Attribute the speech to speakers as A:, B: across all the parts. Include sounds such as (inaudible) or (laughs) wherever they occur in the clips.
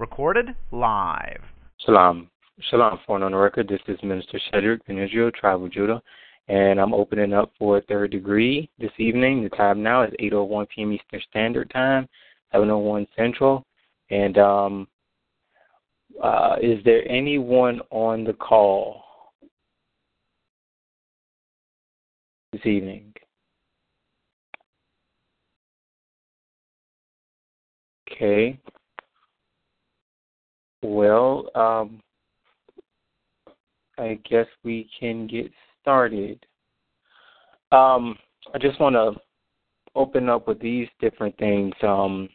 A: Recorded live.
B: Shalom. Shalom, phone on the record. This is Minister Shedrick in Israel, Tribal Judah, and I'm opening up for a third degree this evening. The time now is 8:01 p.m. Eastern Standard Time, 7:01 Central. And um, uh, is there anyone on the call this evening? Okay. Well, um, I guess we can get started. Um, I just want to open up with these different things. Um,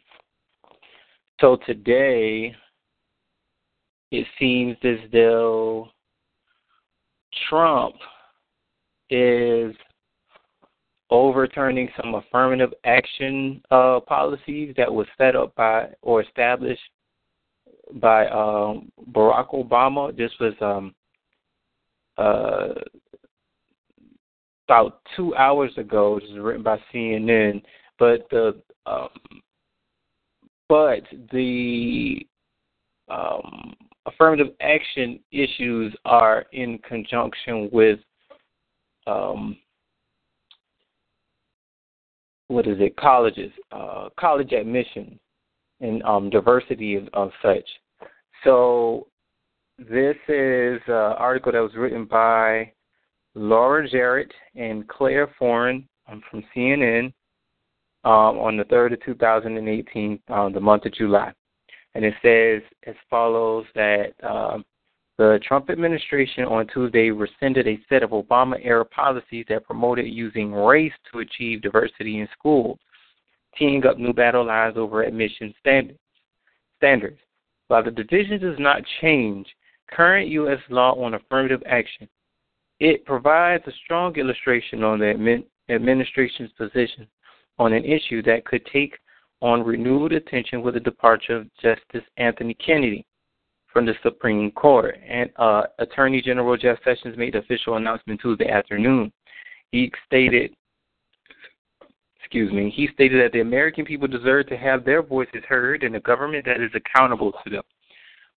B: so today, it seems as though Trump is overturning some affirmative action uh, policies that was set up by or established by um, Barack Obama. This was um, uh, about two hours ago. This is written by CNN, but the um, but the um, affirmative action issues are in conjunction with um, what is it? Colleges, uh, college admission, and um, diversity of, of such. So this is an article that was written by Laura Jarrett and Claire Foran um, from CNN um, on the 3rd of 2018, um, the month of July. And it says as follows that um, the Trump administration on Tuesday rescinded a set of Obama era policies that promoted using race to achieve diversity in schools, teeing up new battle lines over admission standards. standards. While the division does not change current U.S. law on affirmative action, it provides a strong illustration on the administration's position on an issue that could take on renewed attention with the departure of Justice Anthony Kennedy from the Supreme Court. And uh, Attorney General Jeff Sessions made the official announcement Tuesday afternoon. He stated, excuse me, he stated that the American people deserve to have their voices heard and a government that is accountable to them.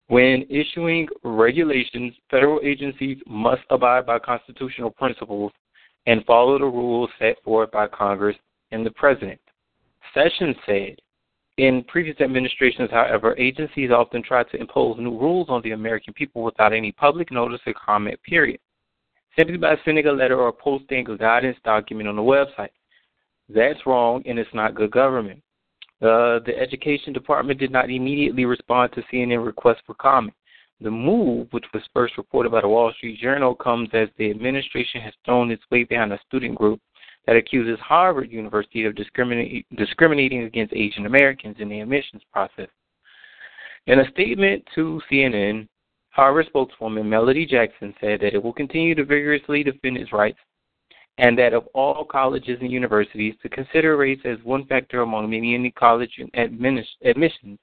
B: When issuing regulations, federal agencies must abide by constitutional principles and follow the rules set forth by Congress and the President. Sessions said, in previous administrations, however, agencies often tried to impose new rules on the American people without any public notice or comment period, simply by sending a letter or posting a guidance document on the website. That's wrong and it's not good government. Uh, the Education Department did not immediately respond to CNN requests for comment. The move, which was first reported by the Wall Street Journal, comes as the administration has thrown its weight behind a student group that accuses Harvard University of discriminating against Asian Americans in the admissions process. In a statement to CNN, Harvard spokeswoman Melody Jackson said that it will continue to vigorously defend its rights and that of all colleges and universities to consider race as one factor among many in college admissions,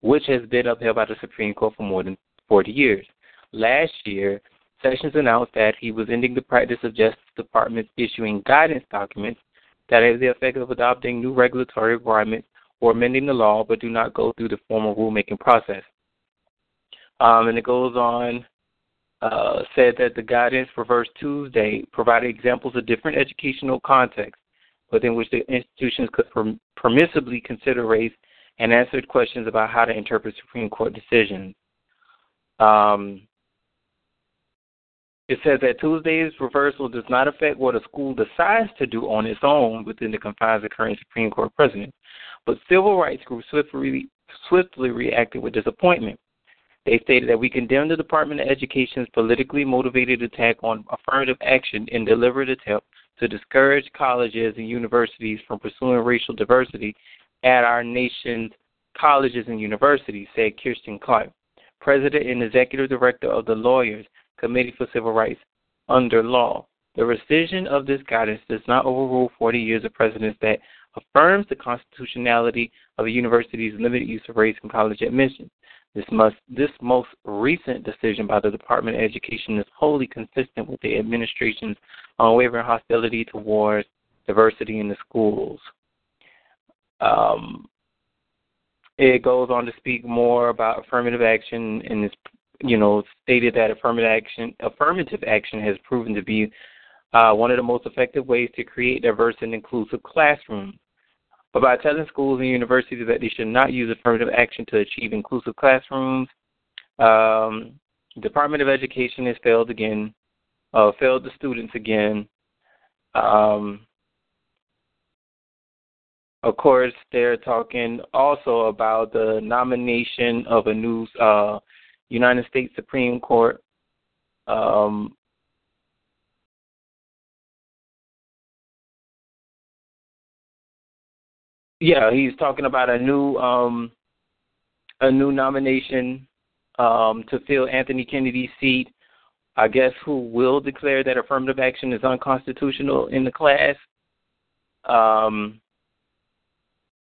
B: which has been upheld by the Supreme Court for more than 40 years. Last year, Sessions announced that he was ending the practice of Justice Department issuing guidance documents that have the effect of adopting new regulatory requirements or amending the law but do not go through the formal rulemaking process. Um, and it goes on uh, said that the guidance for Verse Tuesday provided examples of different educational contexts within which the institutions could perm- permissibly consider race and answered questions about how to interpret Supreme Court decisions. Um, it says that Tuesday's reversal does not affect what a school decides to do on its own within the confines of current Supreme Court precedent, but civil rights groups swiftly, swiftly reacted with disappointment. They stated that we condemn the Department of Education's politically motivated attack on affirmative action and deliberate attempt to discourage colleges and universities from pursuing racial diversity at our nation's colleges and universities, said Kristen Clarke, President and Executive Director of the Lawyers Committee for Civil Rights under law. The rescission of this guidance does not overrule 40 years of precedence that affirms the constitutionality of a university's limited use of race in college admissions. This, must, this most recent decision by the Department of Education is wholly consistent with the administration's unwavering hostility towards diversity in the schools. Um, it goes on to speak more about affirmative action and is, you know, stated that affirmative action affirmative action has proven to be uh, one of the most effective ways to create diverse and inclusive classrooms. But by telling schools and universities that they should not use affirmative action to achieve inclusive classrooms, um, Department of Education has failed again, uh, failed the students again. Um, of course, they're talking also about the nomination of a new uh, United States Supreme Court um, Yeah, he's talking about a new um a new nomination um to fill Anthony Kennedy's seat. I guess who will declare that affirmative action is unconstitutional in the class. Um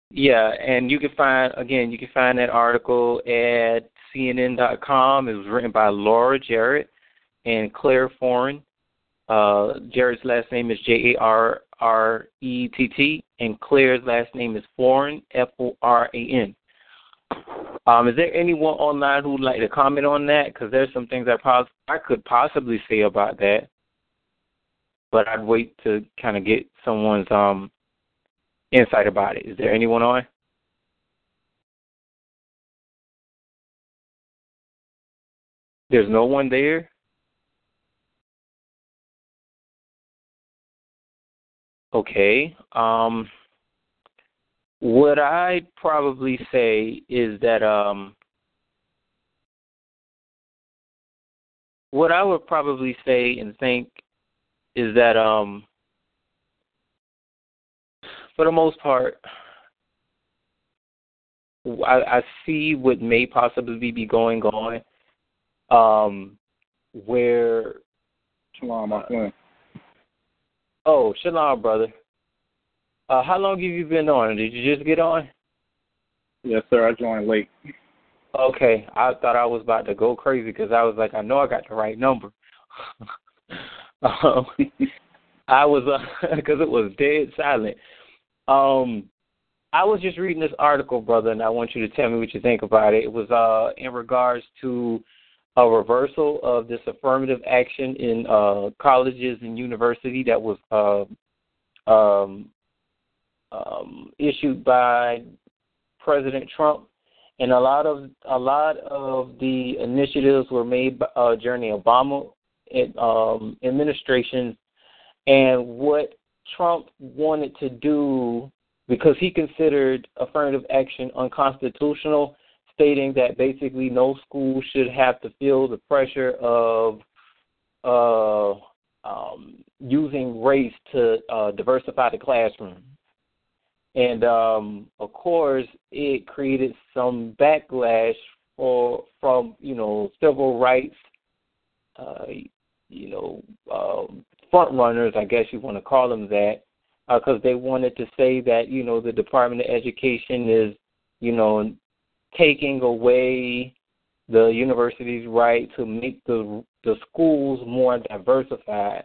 B: yeah, and you can find again, you can find that article at CNN.com. It was written by Laura Jarrett and Claire Foran. Uh, Jarrett's last name is J A R R E T T, and Claire's last name is Foran, F O R A N. Um, is there anyone online who'd like to comment on that? Because there's some things I pos- I could possibly say about that, but I'd wait to kind of get someone's um insight about it. Is there anyone on? There's no one there. Okay. Um, what I'd probably say is that um, what I would probably say and think is that um, for the most part, I, I see what may possibly be going on, um, where.
C: Shalom, friend.
B: Oh, shalom, brother. Uh, how long have you been on? Did you just get on?
C: Yes, sir. I joined late.
B: Okay, I thought I was about to go crazy because I was like, I know I got the right number. (laughs) um, I was because uh, (laughs) it was dead silent. Um, I was just reading this article, brother, and I want you to tell me what you think about it. It was uh in regards to a reversal of this affirmative action in uh, colleges and university that was uh, um, um, issued by President Trump, and a lot of a lot of the initiatives were made by, uh, during the Obama um, administration, and what Trump wanted to do because he considered affirmative action unconstitutional stating that basically no school should have to feel the pressure of uh, um, using race to uh, diversify the classroom. And um, of course, it created some backlash for from you know civil rights, uh, you know, um, front runners, I guess you want to call them that, because uh, they wanted to say that you know the Department of Education is you know taking away the university's right to make the the schools more diversified.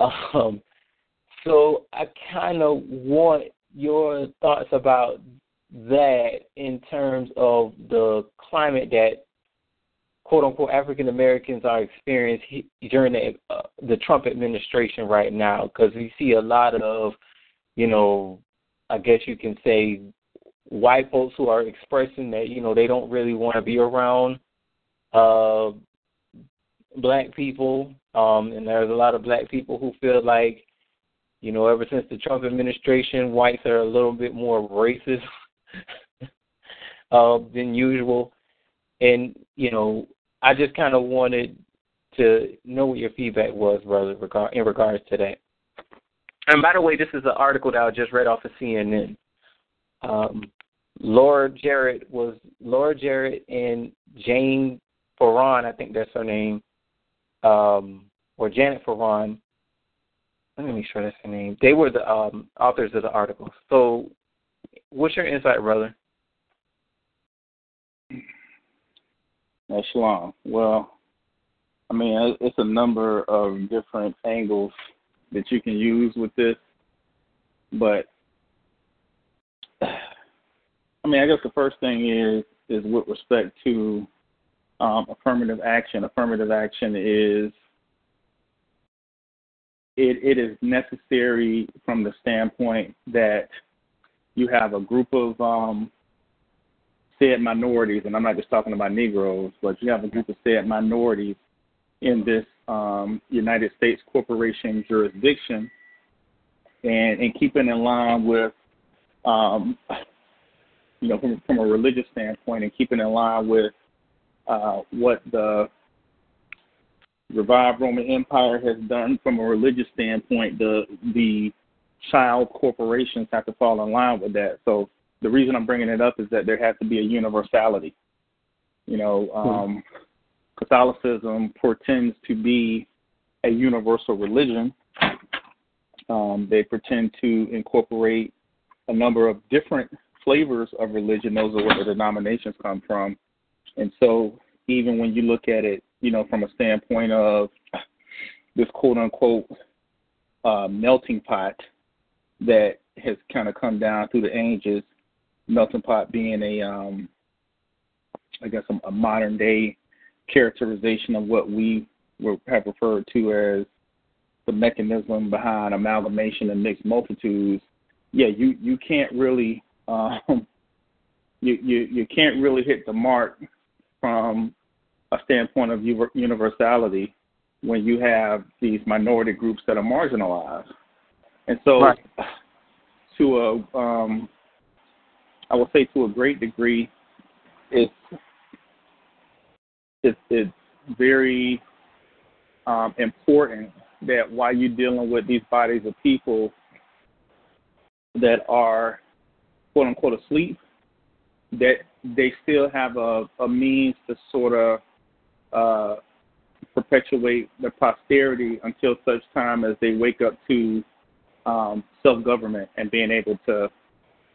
B: Um, so I kind of want your thoughts about that in terms of the climate that quote unquote African Americans are experiencing during the uh, the Trump administration right now because we see a lot of you know I guess you can say white folks who are expressing that you know they don't really want to be around uh black people um and there's a lot of black people who feel like you know ever since the Trump administration whites are a little bit more racist (laughs) uh than usual and you know I just kind of wanted to know what your feedback was brother in regards to that And by the way, this is an article that I just read off of CNN. Um, Laura Jarrett was Laura Jarrett and Jane Foran, I think that's her name, um, or Janet Foran. Let me make sure that's her name. They were the um, authors of the article. So, what's your insight, brother?
C: That's long. Well, I mean, it's a number of different angles that you can use with this, but I mean, I guess the first thing is is with respect to um, affirmative action. Affirmative action is it, it is necessary from the standpoint that you have a group of um, said minorities, and I'm not just talking about Negroes, but you have a group of said minorities in this um, United States corporation jurisdiction, and, and keeping in line with, um, you know, from, from a religious standpoint, and keeping in line with uh, what the revived Roman Empire has done from a religious standpoint, the the child corporations have to fall in line with that. So the reason I'm bringing it up is that there has to be a universality. You know, um, Catholicism pretends to be a universal religion. Um, they pretend to incorporate a number of different flavors of religion. Those are where the denominations come from. And so, even when you look at it, you know, from a standpoint of this quote unquote uh, melting pot that has kind of come down through the ages, melting pot being a, um, I guess, a, a modern day characterization of what we have referred to as the mechanism behind amalgamation and mixed multitudes. Yeah, you you can't really um, (laughs) you, you you can't really hit the mark from a standpoint of universality when you have these minority groups that are marginalized. And so, right. (sighs) to a, um, I will say to a great degree, it's it's, it's very um, important that while you're dealing with these bodies of people that are quote unquote asleep, that they still have a, a means to sort of uh, perpetuate the posterity until such time as they wake up to um, self government and being able to,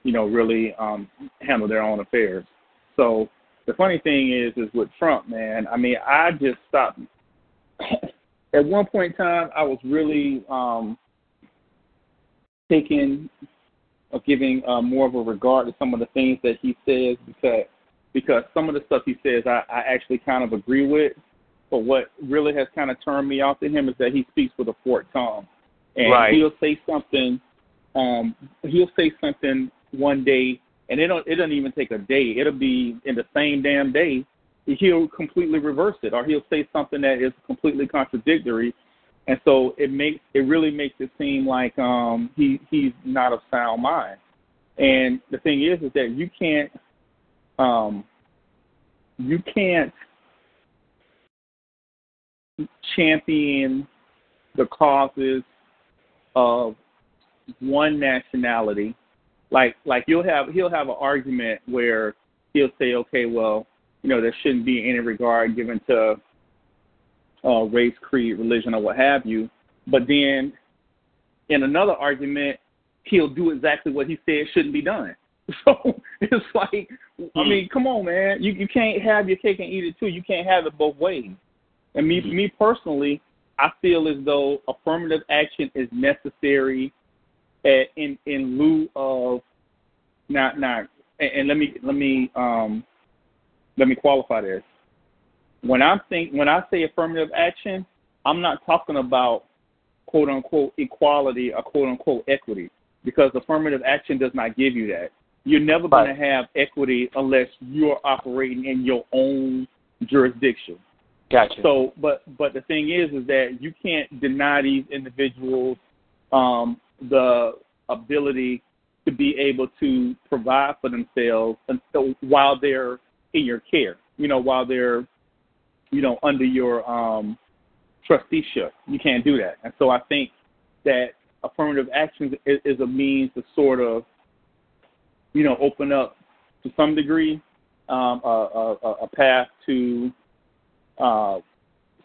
C: you know, really um, handle their own affairs. So the funny thing is, is with Trump, man. I mean, I just stopped. (coughs) At one point in time, I was really um, taking or giving uh, more of a regard to some of the things that he says because because some of the stuff he says I, I actually kind of agree with. But what really has kind of turned me off to him is that he speaks with a forked tongue, and
B: right.
C: he'll say something. Um, he'll say something one day, and it don't it doesn't even take a day. It'll be in the same damn day. He'll completely reverse it, or he'll say something that is completely contradictory, and so it makes it really makes it seem like um, he he's not of sound mind. And the thing is, is that you can't um, you can't champion the causes of one nationality. Like like you'll have he'll have an argument where he'll say, okay, well, you know, there shouldn't be any regard given to uh, race, creed, religion, or what have you. But then in another argument, he'll do exactly what he said shouldn't be done. (laughs) So it's like, I mean, come on, man. You you can't have your cake and eat it too. You can't have it both ways. And me me personally, I feel as though affirmative action is necessary at, in in lieu of not not. And, and let me let me um let me qualify this. When I think when I say affirmative action, I'm not talking about quote unquote equality or quote unquote equity because affirmative action does not give you that. You're never going to have equity unless you're operating in your own jurisdiction.
B: Gotcha.
C: So, but but the thing is, is that you can't deny these individuals um, the ability to be able to provide for themselves until, while they're in your care. You know, while they're you know under your um, trusteeship. You can't do that. And so I think that affirmative action is, is a means to sort of, you know, open up to some degree um, a, a, a path to uh,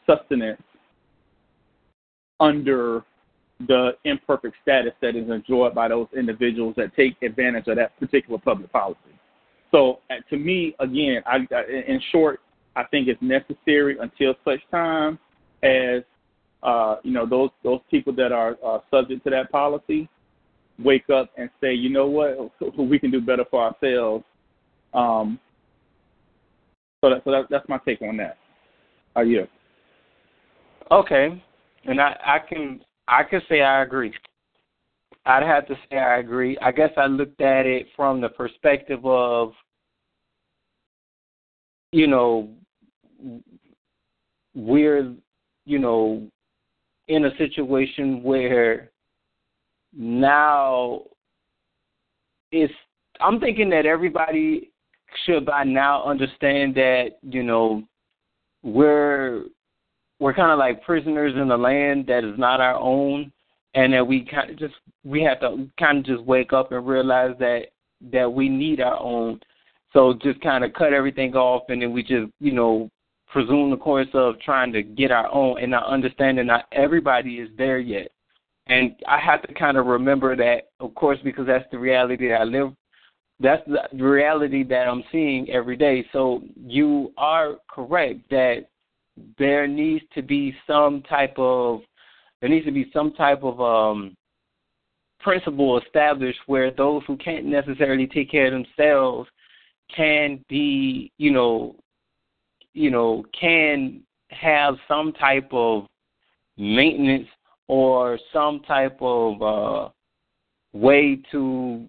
C: sustenance under the imperfect status that is enjoyed by those individuals that take advantage of that particular public policy. So, uh, to me, again, I, in short, I think it's necessary until such time as uh, you know those those people that are uh, subject to that policy wake up and say, you know what, (laughs) we can do better for ourselves. Um, so that, so that, that's my take on that. Are you?
B: Okay, and I I can I can say I agree. I'd have to say I agree. I guess I looked at it from the perspective of, you know, we're, you know, in a situation where now it's I'm thinking that everybody should by now understand that, you know, we're we're kind of like prisoners in a land that is not our own and that we kind of just we have to kind of just wake up and realize that that we need our own. So just kind of cut everything off and then we just you know presume the course of trying to get our own and not understanding not everybody is there yet. And I have to kind of remember that, of course, because that's the reality that I live. That's the reality that I'm seeing every day. So you are correct that there needs to be some type of there needs to be some type of um principle established where those who can't necessarily take care of themselves can be, you know, you know, can have some type of maintenance or some type of uh, way to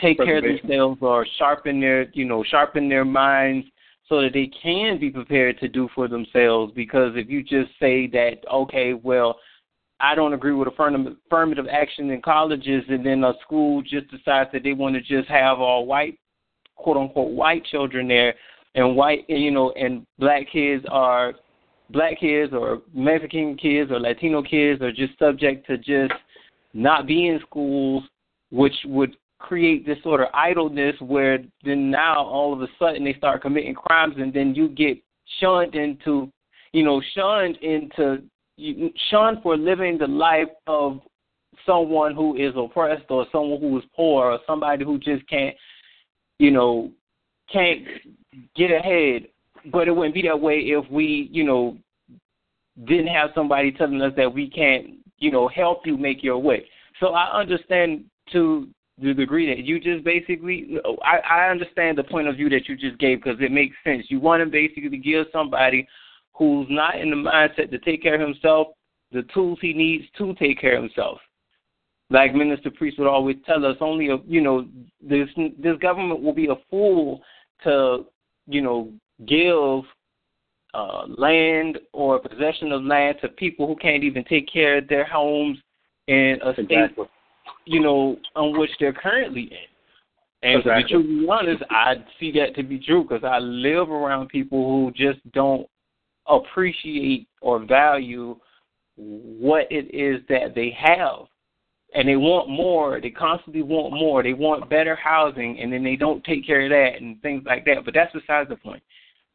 B: take care of themselves or sharpen their, you know, sharpen their minds so that they can be prepared to do for themselves. Because if you just say that, okay, well, I don't agree with affirmative action in colleges, and then a school just decides that they want to just have all white, quote unquote, white children there, and white, you know, and black kids are black kids or Mexican kids or Latino kids are just subject to just not be in schools, which would create this sort of idleness where then now all of a sudden they start committing crimes and then you get shunned into, you know, shunned into, shunned for living the life of someone who is oppressed or someone who is poor or somebody who just can't, you know, can't get ahead. But it wouldn't be that way if we, you know, didn't have somebody telling us that we can't, you know, help you make your way. So I understand to the degree that you just basically, I, I understand the point of view that you just gave because it makes sense. You want to basically give somebody who's not in the mindset to take care of himself the tools he needs to take care of himself. Like Minister Priest would always tell us, only a you know this this government will be a fool to you know give uh, land or possession of land to people who can't even take care of their homes in a state, you know, on which they're currently in. And exactly. to be truly honest, I see that to be true because I live around people who just don't appreciate or value what it is that they have. And they want more. They constantly want more. They want better housing, and then they don't take care of that and things like that. But that's besides the point.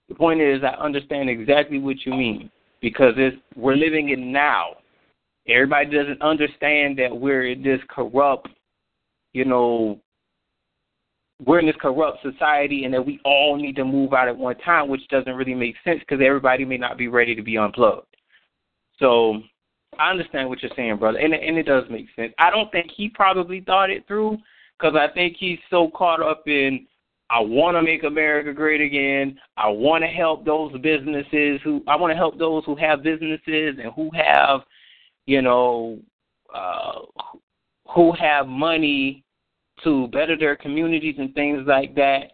B: The point is, I understand exactly what you mean because it's, we're living in now. Everybody doesn't understand that we're in this corrupt, you know, we're in this corrupt society and that we all need to move out at one time, which doesn't really make sense because everybody may not be ready to be unplugged. So I understand what you're saying, brother, and and it does make sense. I don't think he probably thought it through because I think he's so caught up in I want to make America great again. I want to help those businesses who I want to help those who have businesses and who have, you know, uh, who have money to better their communities and things like that.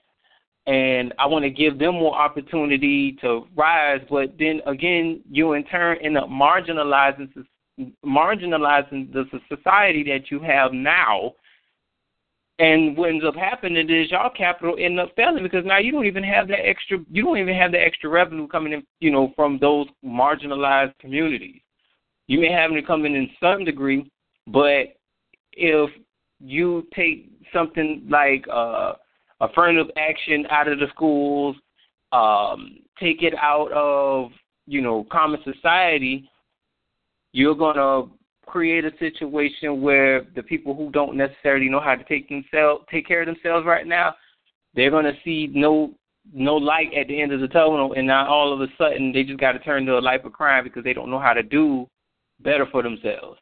B: And I want to give them more opportunity to rise. But then again, you in turn end up marginalizing marginalizing the society that you have now and what ends up happening is y'all capital end up failing because now you don't even have that extra you don't even have the extra revenue coming in, you know, from those marginalized communities. You may have it coming in some degree, but if you take something like uh, affirmative action out of the schools, um, take it out of you know common society, you're gonna create a situation where the people who don't necessarily know how to take themselves take care of themselves right now, they're gonna see no no light at the end of the tunnel, and now all of a sudden they just got to turn to a life of crime because they don't know how to do better for themselves,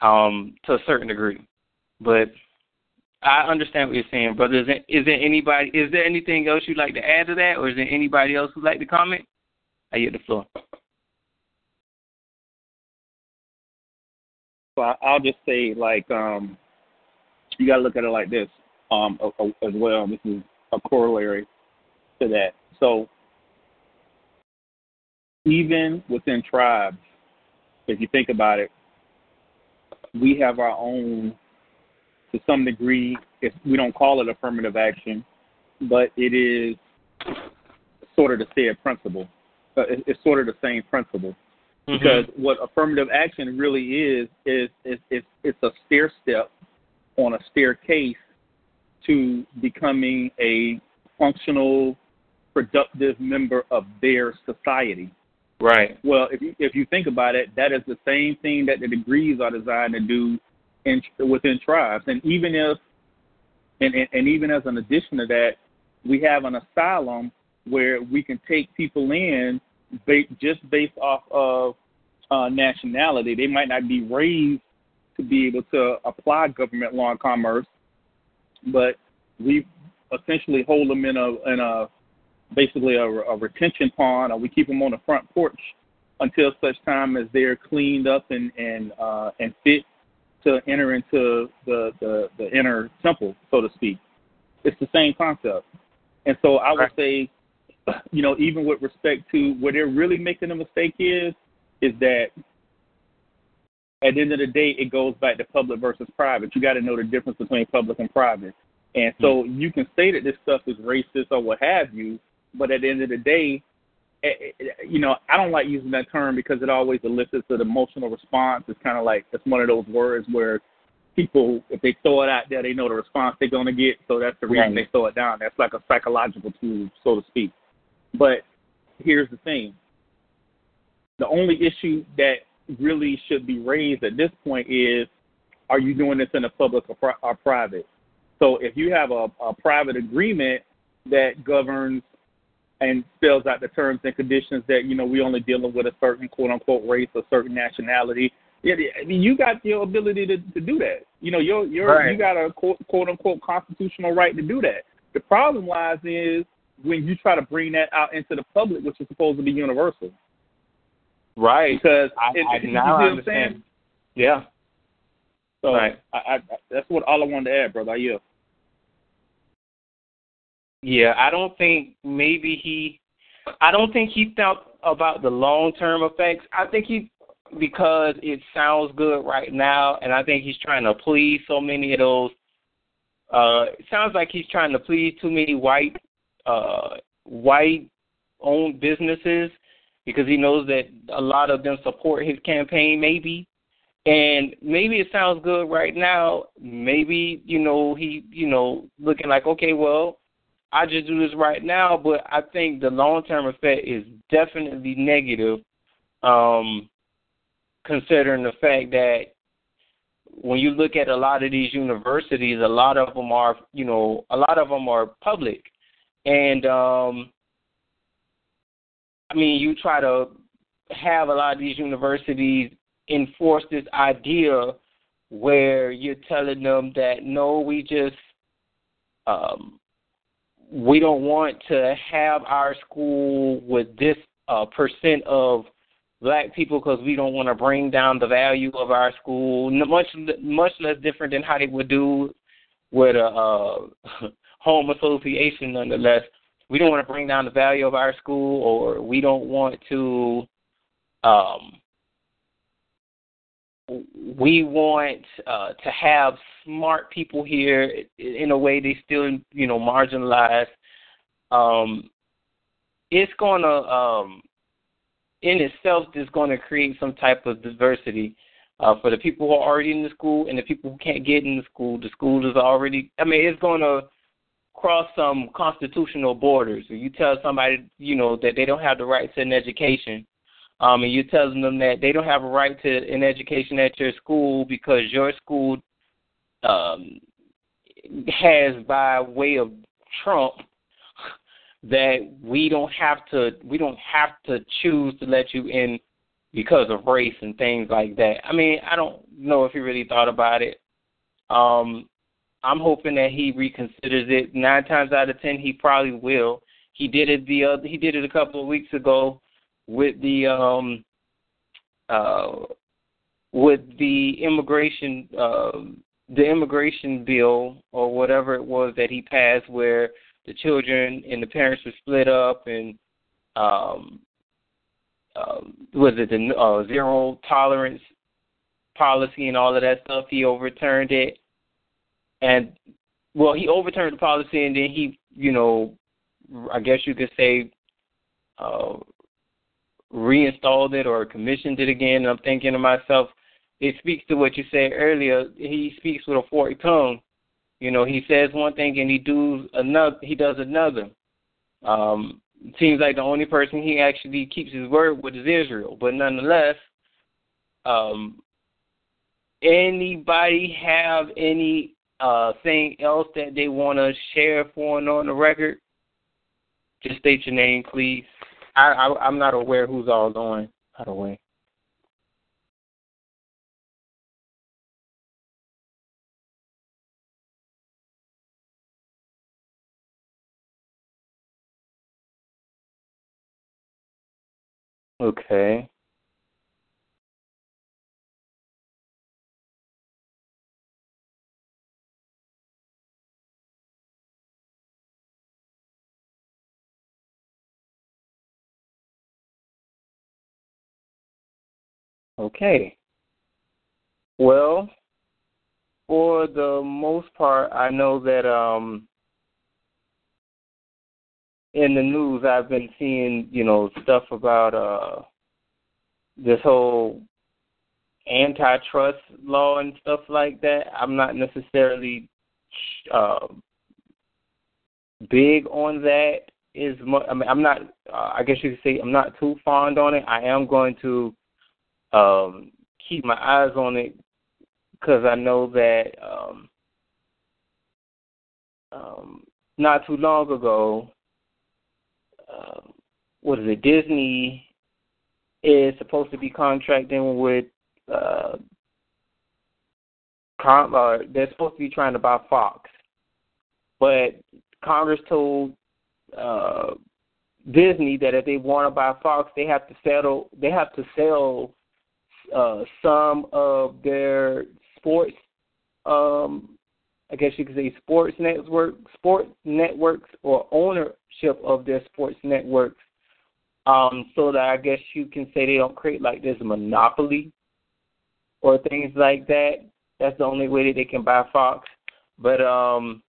B: um, to a certain degree. But I understand what you're saying, brother. Is there, is there anybody? Is there anything else you'd like to add to that, or is there anybody else who'd like to comment? I yield the floor.
C: So I'll just say, like, um, you got to look at it like this um, as well. This is a corollary to that. So even within tribes, if you think about it, we have our own, to some degree, if we don't call it affirmative action, but it is sort of the same principle. Uh, it's sort of the same principle. Mm-hmm. Because what affirmative action really is is is, is it's a stair step on a staircase to becoming a functional, productive member of their society.
B: Right.
C: Well, if you if you think about it, that is the same thing that the degrees are designed to do in within tribes. And even if and, and, and even as an addition to that, we have an asylum where we can take people in ba- just based off of uh, nationality. They might not be raised to be able to apply government law and commerce, but we essentially hold them in a in a basically a, a retention pond, or we keep them on the front porch until such time as they're cleaned up and and uh, and fit to enter into the, the the inner temple, so to speak. It's the same concept, and so I would say, you know, even with respect to where they're really making a mistake is, is that at the end of the day, it goes back to public versus private. You got to know the difference between public and private. And so mm-hmm. you can say that this stuff is racist or what have you, but at the end of the day, eh, eh, you know, I don't like using that term because it always elicits an emotional response. It's kind of like it's one of those words where people, if they throw it out there, they know the response they're going to get. So that's the reason right. they throw it down. That's like a psychological tool, so to speak. But here's the thing: the only issue that really should be raised at this point is, are you doing this in a public or, or private? So if you have a, a private agreement that governs and spells out the terms and conditions that you know we only dealing with a certain quote unquote race or certain nationality. Yeah, I mean, you got your ability to, to do that. You know, you're, you're right. you got a quote, quote unquote constitutional right to do that. The problem lies is when you try to bring that out into the public, which is supposed to be universal.
B: Right.
C: Because
B: I,
C: it,
B: I,
C: it,
B: now I understand. Yeah.
C: So
B: right.
C: I, I, that's what all I wanted to add, brother. Yeah.
B: Yeah, I don't think maybe he. I don't think he thought about the long term effects. I think he because it sounds good right now, and I think he's trying to please so many of those. Uh, it sounds like he's trying to please too many white, uh, white owned businesses because he knows that a lot of them support his campaign, maybe. And maybe it sounds good right now. Maybe, you know, he, you know, looking like, okay, well, I just do this right now, but I think the long term effect is definitely negative, um, considering the fact that when you look at a lot of these universities, a lot of them are, you know, a lot of them are public, and um, I mean, you try to have a lot of these universities enforce this idea where you're telling them that no, we just um, we don't want to have our school with this uh, percent of black people because we don't want to bring down the value of our school. Much much less different than how they would do with a uh, (laughs) home association, nonetheless we don't want to bring down the value of our school or we don't want to um we want uh, to have smart people here in a way they still you know marginalized um it's to um in itself is to create some type of diversity Uh, for the people who are already in the school and the people who can't get in the school, the school is already. I mean, it's to cross some constitutional borders. You tell somebody, you know, that they don't have the right to an education, um, and you're telling them that they don't have a right to an education at your school because your school um, has, by way of Trump, that we don't have to we don't have to choose to let you in because of race and things like that. I mean, I don't know if he really thought about it. Um, I'm hoping that he reconsiders it. Nine times out of ten, he probably will. He did it the other. He did it a couple of weeks ago with the um uh with the immigration uh, the immigration bill or whatever it was that he passed where the children and the parents were split up and um uh, was it the uh, zero tolerance policy and all of that stuff he overturned it and well he overturned the policy and then he you know i guess you could say uh reinstalled it or commissioned it again and i'm thinking to myself it speaks to what you said earlier he speaks with a forked tongue you know, he says one thing and he does another. He does another. Um, seems like the only person he actually keeps his word with is Israel. But nonetheless, um, anybody have any uh, thing else that they want to share for and on the record? Just state your name, please. I, I I'm not aware who's all going. By the way. Okay. Okay. Well, for the most part, I know that um in the news I've been seeing, you know, stuff about uh this whole antitrust law and stuff like that. I'm not necessarily uh, big on that. Is much, I mean, I'm not. Uh, I guess you could say I'm not too fond on it. I am going to um, keep my eyes on it because I know that um, um, not too long ago, uh, what is it? Disney is supposed to be contracting with. Uh, com- uh, they're supposed to be trying to buy Fox, but Congress told uh, Disney that if they want to buy Fox, they have to settle. They have to sell uh, some of their sports. Um, I guess you could say sports network, sports networks, or ownership of their sports networks, um, so that I guess you can say they don't create like this monopoly or things like that. That's the only way that they can buy Fox. But um,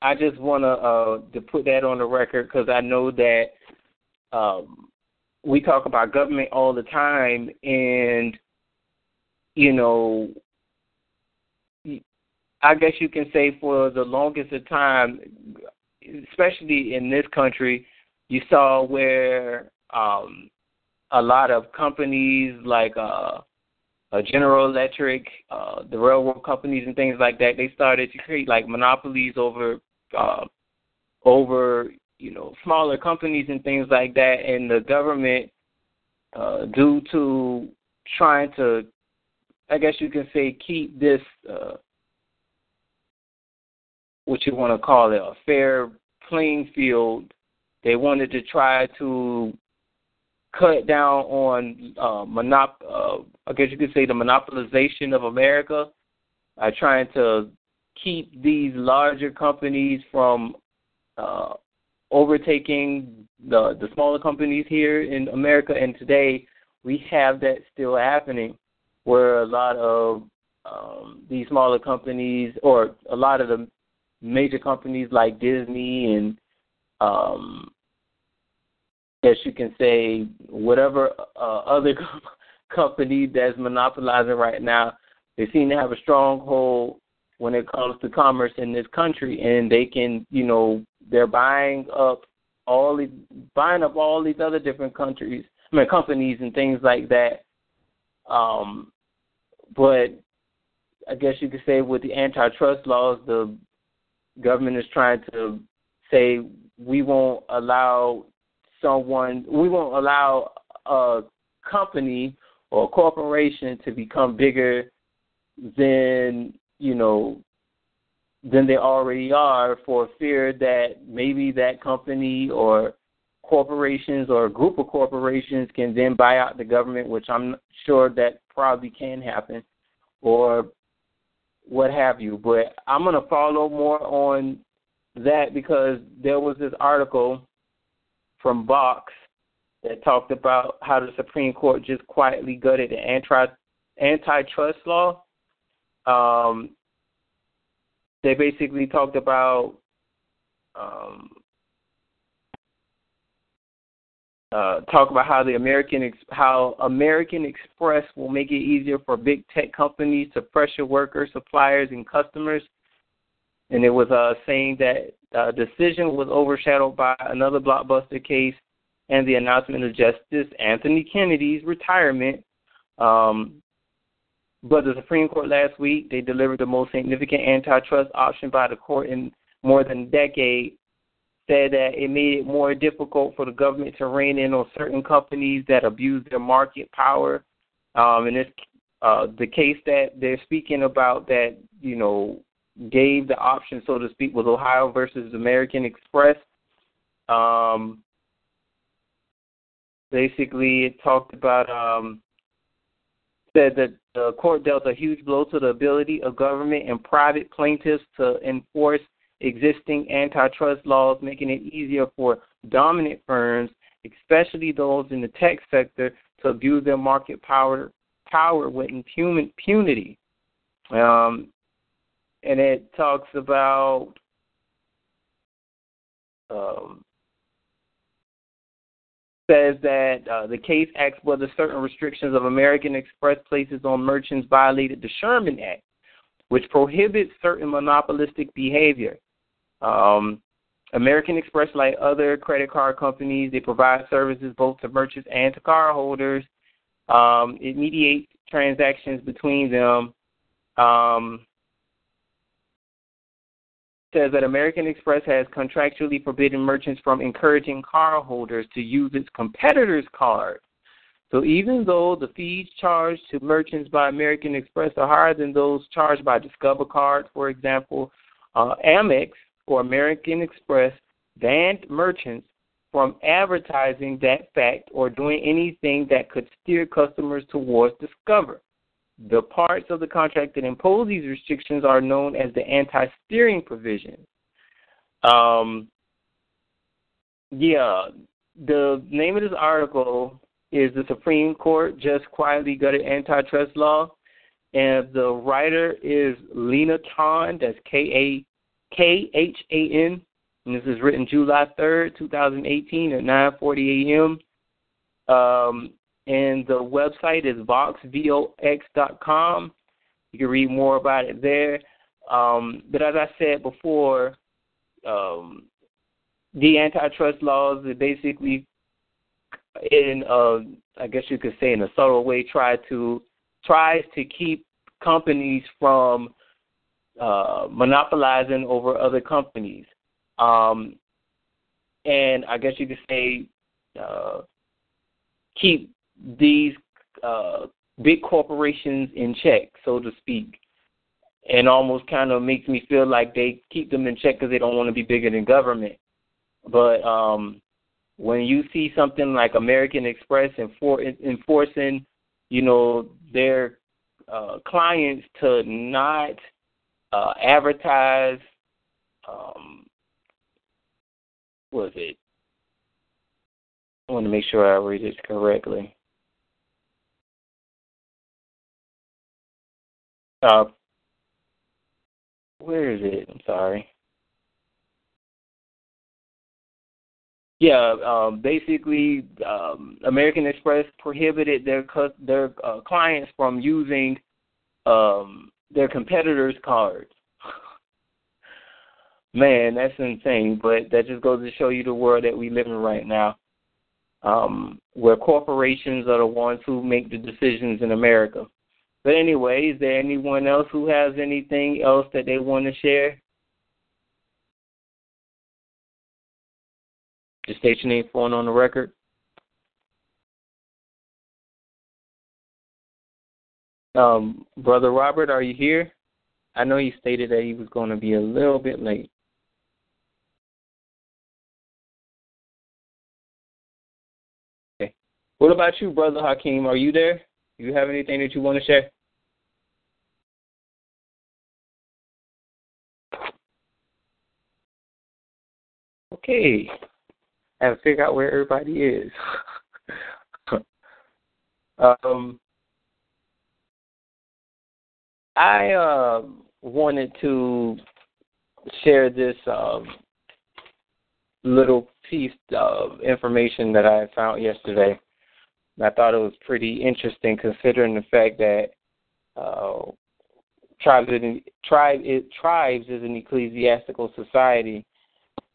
B: I just want to uh, to put that on the record because I know that um, we talk about government all the time, and you know, I guess you can say for the longest of time, especially in this country, you saw where um, a lot of companies like uh, uh, General Electric, uh, the railroad companies, and things like that, they started to create like monopolies over uh, over you know smaller companies and things like that, and the government, uh, due to trying to, I guess you can say, keep this uh, what you want to call it a fair playing field. They wanted to try to cut down on uh, monop. Uh, I guess you could say the monopolization of America by trying to keep these larger companies from uh, overtaking the the smaller companies here in America. And today we have that still happening, where a lot of um, these smaller companies, or a lot of the major companies like Disney and um, guess you can say whatever uh, other (laughs) company that's monopolizing right now. They seem to have a stronghold when it comes to commerce in this country, and they can, you know, they're buying up all these, buying up all these other different countries, I mean, companies and things like that. Um, but I guess you could say with the antitrust laws, the government is trying to say we won't allow someone, we won't allow a company or a corporation to become bigger than you know than they already are for fear that maybe that company or corporations or a group of corporations can then buy out the government, which I'm sure that probably can happen, or what have you. But I'm going to follow more on that because there was this article from Vox that talked about how the Supreme Court just quietly gutted the anti antitrust law. Um, they basically talked about um, uh, talk about how the American how American Express will make it easier for big tech companies to pressure workers, suppliers, and customers. And it was uh, saying that uh, decision was overshadowed by another blockbuster case and the announcement of Justice Anthony Kennedy's retirement. Um, but the Supreme Court last week they delivered the most significant antitrust option by the court in more than a decade said that it made it more difficult for the government to rein in on certain companies that abuse their market power. Um, and this, uh, the case that they're speaking about that you know gave the option, so to speak, was Ohio versus American Express. Um, basically, it talked about um, said that the court dealt a huge blow to the ability of government and private plaintiffs to enforce existing antitrust laws, making it easier for dominant firms, especially those in the tech sector, to abuse their market power power with impunity. Um, and it talks about um, says that uh, the case asks whether certain restrictions of American Express places on merchants violated the Sherman Act, which prohibits certain monopolistic behavior. Um, American Express, like other credit card companies, they provide services both to merchants and to cardholders. Um, it mediates transactions between them. Um, says that American Express has contractually forbidden merchants from encouraging cardholders to use its competitors' cards. So even though the fees charged to merchants by American Express are higher than those charged by Discover Card, for example, uh, Amex or American Express banned merchants from advertising that fact or doing anything that could steer customers towards Discover. The parts of the contract that impose these restrictions are known as the anti-steering provision. Um, yeah, the name of this article is the Supreme Court just quietly gutted antitrust law, and the writer is Lina Khan. That's K A K H A N, and this is written July third, two thousand eighteen, at nine forty a.m. Um, and the website is voxvox.com. You can read more about it there. Um, but as I said before, um, the antitrust laws are basically, in a, I guess you could say, in a subtle way, try to tries to keep companies from uh, monopolizing over other companies. Um, and I guess you could say uh, keep these uh, big corporations in check, so to speak, and almost kind of makes me feel like they keep them in check because they don't want to be bigger than government. But um, when you see something like American Express enfor- enforcing, you know, their uh, clients to not uh, advertise, um, was it? I want to make sure I read this correctly. Uh, where is it? I'm sorry. yeah, um, basically, um, American Express prohibited their their uh, clients from using um, their competitors' cards. (laughs) Man, that's insane. But that just goes to show you the world that we live in right now, um, where corporations are the ones who make the decisions in America. But anyway, is there anyone else who has anything else that they want to share? Just state your name for on the record. Um, Brother Robert, are you here? I know you stated that he was going to be a little bit late. Okay. What about you, Brother Hakeem? Are you there? Do you have anything that you want to share? Okay. I have to figure out where everybody is. (laughs) um, I uh, wanted to share this um, little piece of information that I found yesterday. I thought it was pretty interesting considering the fact that uh, tribes, tribe, it, tribes is an ecclesiastical society,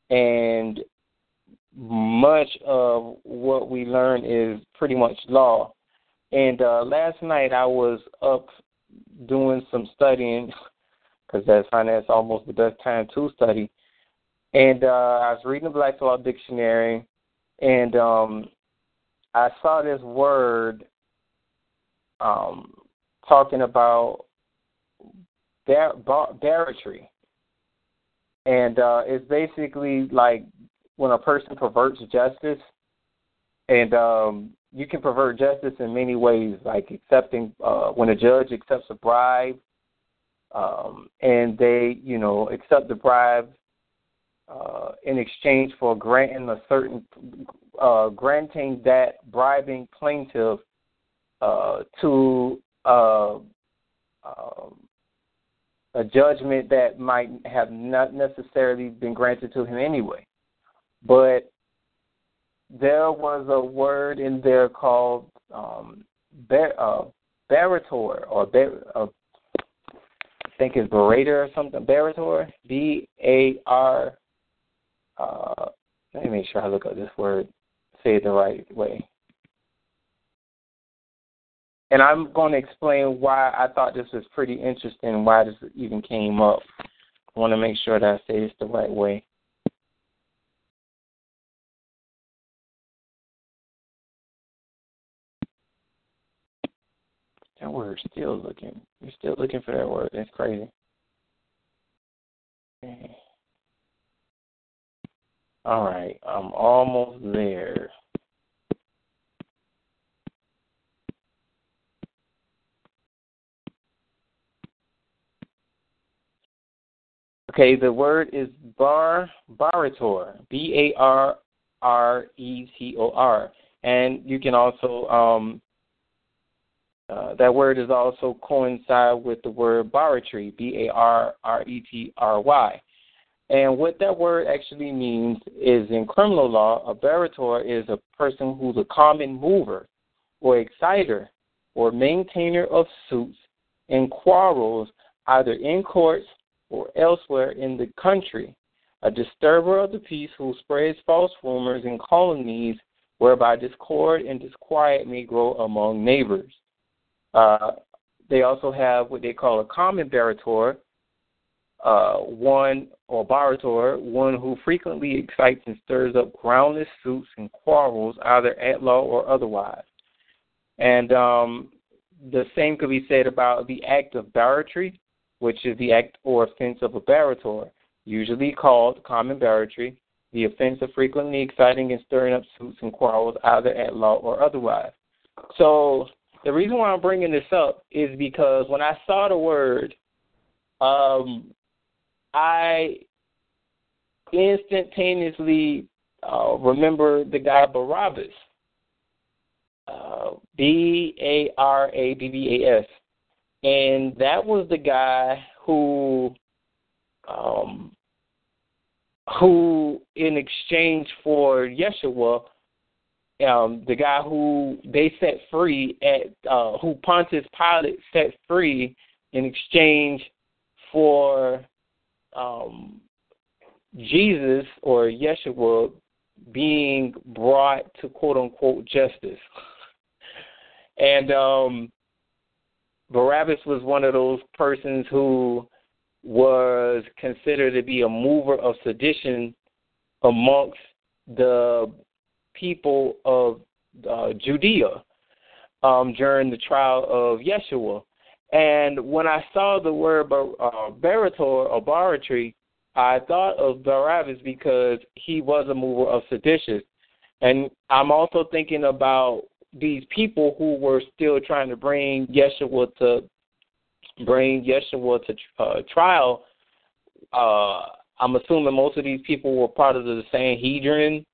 B: and much of what we learn is pretty much law. And uh, last night I was up doing some studying because that's that's almost the best time to study. And uh, I was reading the Black Law Dictionary, and um, I saw this word um, talking about bar- bar- barratry, and uh, it's basically like when a person perverts justice, and um, you can pervert justice in many ways, like accepting uh, when a judge accepts a bribe, um, and they, you know, accept the bribe uh, in exchange for granting a certain, uh, granting that bribing plaintiff uh, to uh, um, a judgment that might have not necessarily been granted to him anyway. But there was a word in there called um, bar, uh, barretor or bar, uh, I think it's barretor or something. Barretor, B A R. Uh, let me make sure I look up this word, say it the right way. And I'm going to explain why I thought this was pretty interesting, why this even came up. I want to make sure that I say this the right way. That word still looking. You're still looking for that word. That's crazy. All right, I'm almost there. Okay, the word is bar barretor, B A R R E T O R, and you can also um, uh, that word is also coincide with the word barratry, B A R R E T R Y. And what that word actually means is in criminal law, a barretor is a person who's a common mover or exciter or maintainer of suits and quarrels either in courts or elsewhere in the country, a disturber of the peace who spreads false rumors and calumnies whereby discord and disquiet may grow among neighbors. Uh, they also have what they call a common barretor, uh, one or barretor, one who frequently excites and stirs up groundless suits and quarrels, either at law or otherwise. And um, the same could be said about the act of barratry, which is the act or offense of a barretor, usually called common barratry, the offense of frequently exciting and stirring up suits and quarrels, either at law or otherwise. So the reason why I'm bringing this up is because when I saw the word, um, I instantaneously uh, remember the guy Barabbas, uh, B A R A B B A S, and that was the guy who, um, who in exchange for Yeshua, um, the guy who they set free at uh, who Pontius Pilate set free in exchange for um, Jesus or Yeshua being brought to quote unquote justice. (laughs) and um, Barabbas was one of those persons who was considered to be a mover of sedition amongst the people of uh, Judea um, during the trial of Yeshua. And when I saw the word bar- uh, Barretor or Barratry, I thought of Barabbas because he was a mover of seditious. And I'm also thinking about these people who were still trying to bring Yeshua to bring Yeshua to uh, trial. Uh, I'm assuming most of these people were part of the Sanhedrin,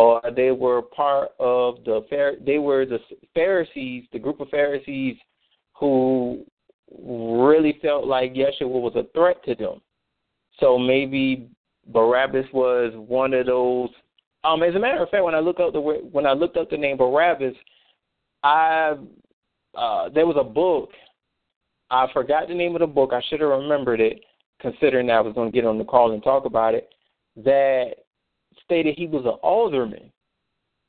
B: or they were part of the they were the Pharisees, the group of Pharisees who really felt like Yeshua was a threat to them. So maybe Barabbas was one of those. Um, as a matter of fact, when I look up the when I looked up the name Barabbas, I uh, there was a book. I forgot the name of the book. I should have remembered it, considering I was going to get on the call and talk about it. That stated he was an alderman,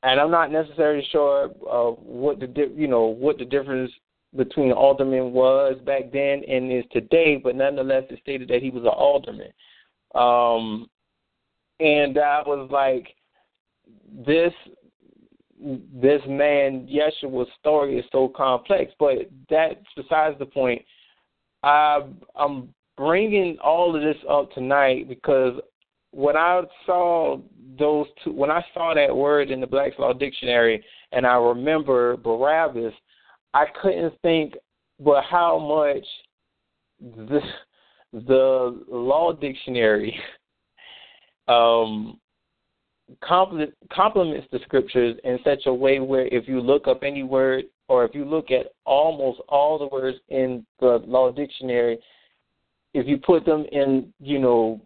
B: and I'm not necessarily sure uh, what the you know what the difference between alderman was back then and is today, but nonetheless, it stated that he was an alderman. Um, and I was like, this this man Yeshua's story is so complex, but that's besides the point. I I'm bringing all of this up tonight because when I saw those two, when I saw that word in the Black's Law Dictionary, and I remember Barabbas, I couldn't think but how much the the law dictionary (laughs) um complements the scriptures in such a way where if you look up any word or if you look at almost all the words in the law dictionary if you put them in you know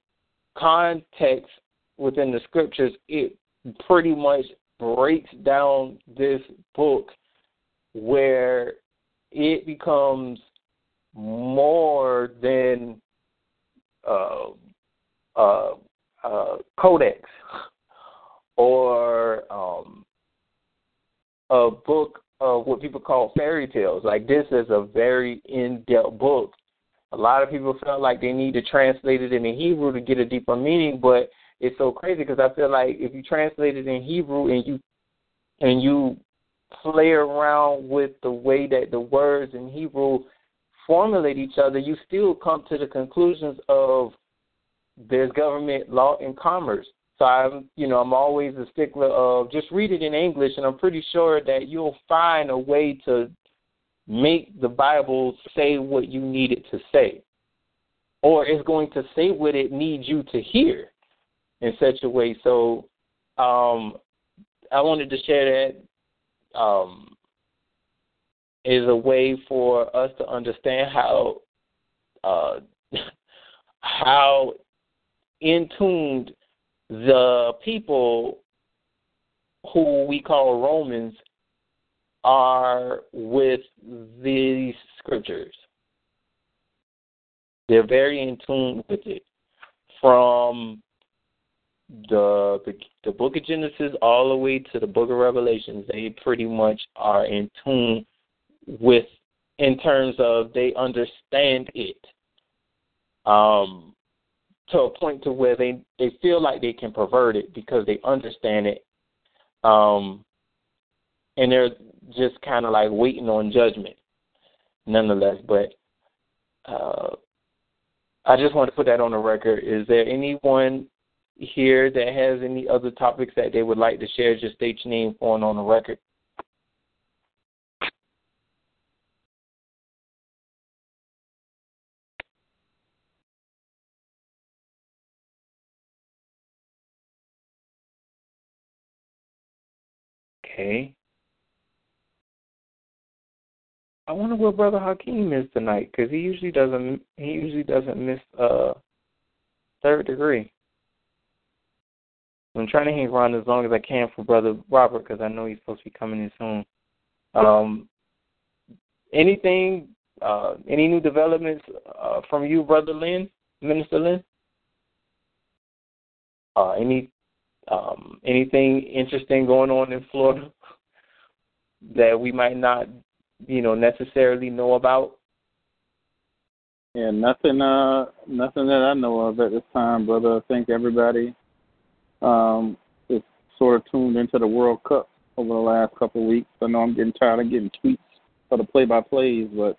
B: context within the scriptures it pretty much breaks down this book where it becomes more than uh, uh, uh, codex (laughs) or um, a book of what people call fairy tales. Like this is a very in-depth book. A lot of people felt like they need to translate it into Hebrew to get a deeper meaning, but it's so crazy because I feel like if you translate it in Hebrew and you and you play around with the way that the words in Hebrew formulate each other, you still come to the conclusions of there's government, law, and commerce. So I'm, you know, I'm always a stickler of just read it in English, and I'm pretty sure that you'll find a way to make the Bible say what you need it to say, or it's going to say what it needs you to hear in such a way. So, um, I wanted to share that um, is a way for us to understand how uh, (laughs) how in tuned the people who we call Romans are with these scriptures. They're very in tune with it. From the, the the book of Genesis all the way to the book of Revelations, they pretty much are in tune with in terms of they understand it. Um to a point to where they they feel like they can pervert it because they understand it um and they're just kind of like waiting on judgment nonetheless but uh I just want to put that on the record. Is there anyone here that has any other topics that they would like to share? Just state your name on on the record. Okay. I wonder where Brother Hakeem is tonight, because he usually doesn't. He usually doesn't miss uh third degree. I'm trying to hang around as long as I can for Brother Robert because I know he's supposed to be coming in soon. Um, anything, uh, any new developments uh, from you, Brother Lynn, Minister Lynn? Uh, any um, anything interesting going on in Florida (laughs) that we might not, you know, necessarily know about?
C: Yeah, nothing. Uh, nothing that I know of at this time, brother. I think everybody um, is sort of tuned into the World Cup over the last couple of weeks. I know I'm getting tired of getting tweets for the play-by-plays, but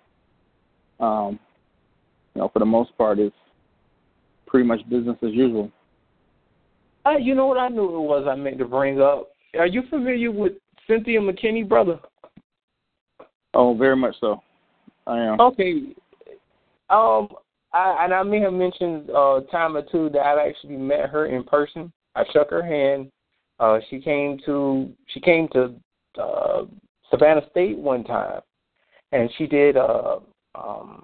C: um, you know, for the most part, it's pretty much business as usual.
B: Uh, you know what I knew it was I meant to bring up. Are you familiar with Cynthia McKinney, brother?
C: Oh, very much so. I am.
B: Okay. Um, I and I may have mentioned uh, time or two that I've actually met her in person. I shook her hand. Uh, she came to she came to uh, Savannah State one time, and she did. Uh, um,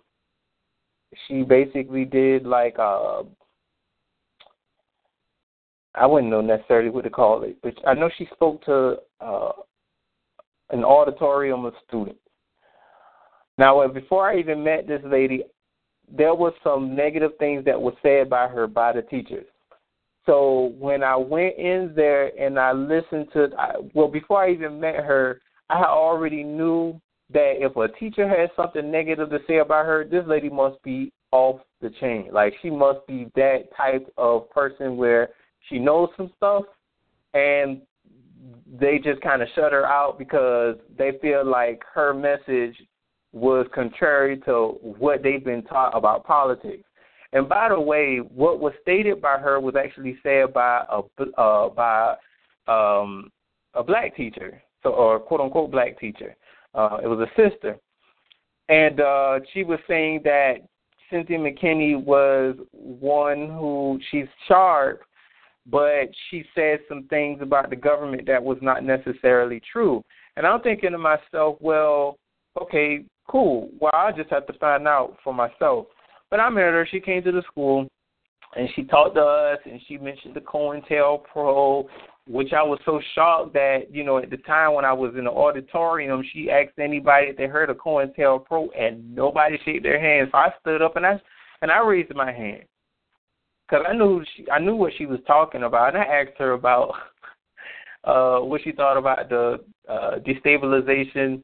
B: she basically did like uh, I wouldn't know necessarily what to call it, but I know she spoke to uh, an auditorium of students. Now, uh, before I even met this lady, there was some negative things that were said by her by the teachers. So when I went in there and I listened to, I, well, before I even met her, I already knew that if a teacher had something negative to say about her, this lady must be off the chain. Like she must be that type of person where she knows some stuff and they just kind of shut her out because they feel like her message was contrary to what they've been taught about politics. And by the way, what was stated by her was actually said by a uh, by um, a black teacher, so or quote unquote black teacher. Uh, it was a sister, and uh, she was saying that Cynthia McKinney was one who she's sharp, but she said some things about the government that was not necessarily true. And I'm thinking to myself, well, okay, cool. Well, I just have to find out for myself. But I met her. She came to the school, and she talked to us, and she mentioned the COINTELPRO, which I was so shocked that, you know, at the time when I was in the auditorium, she asked anybody if they heard of COINTELPRO, and nobody shook their hands. So I stood up and I and I raised my hand because I knew she, I knew what she was talking about, and I asked her about (laughs) uh, what she thought about the uh, destabilization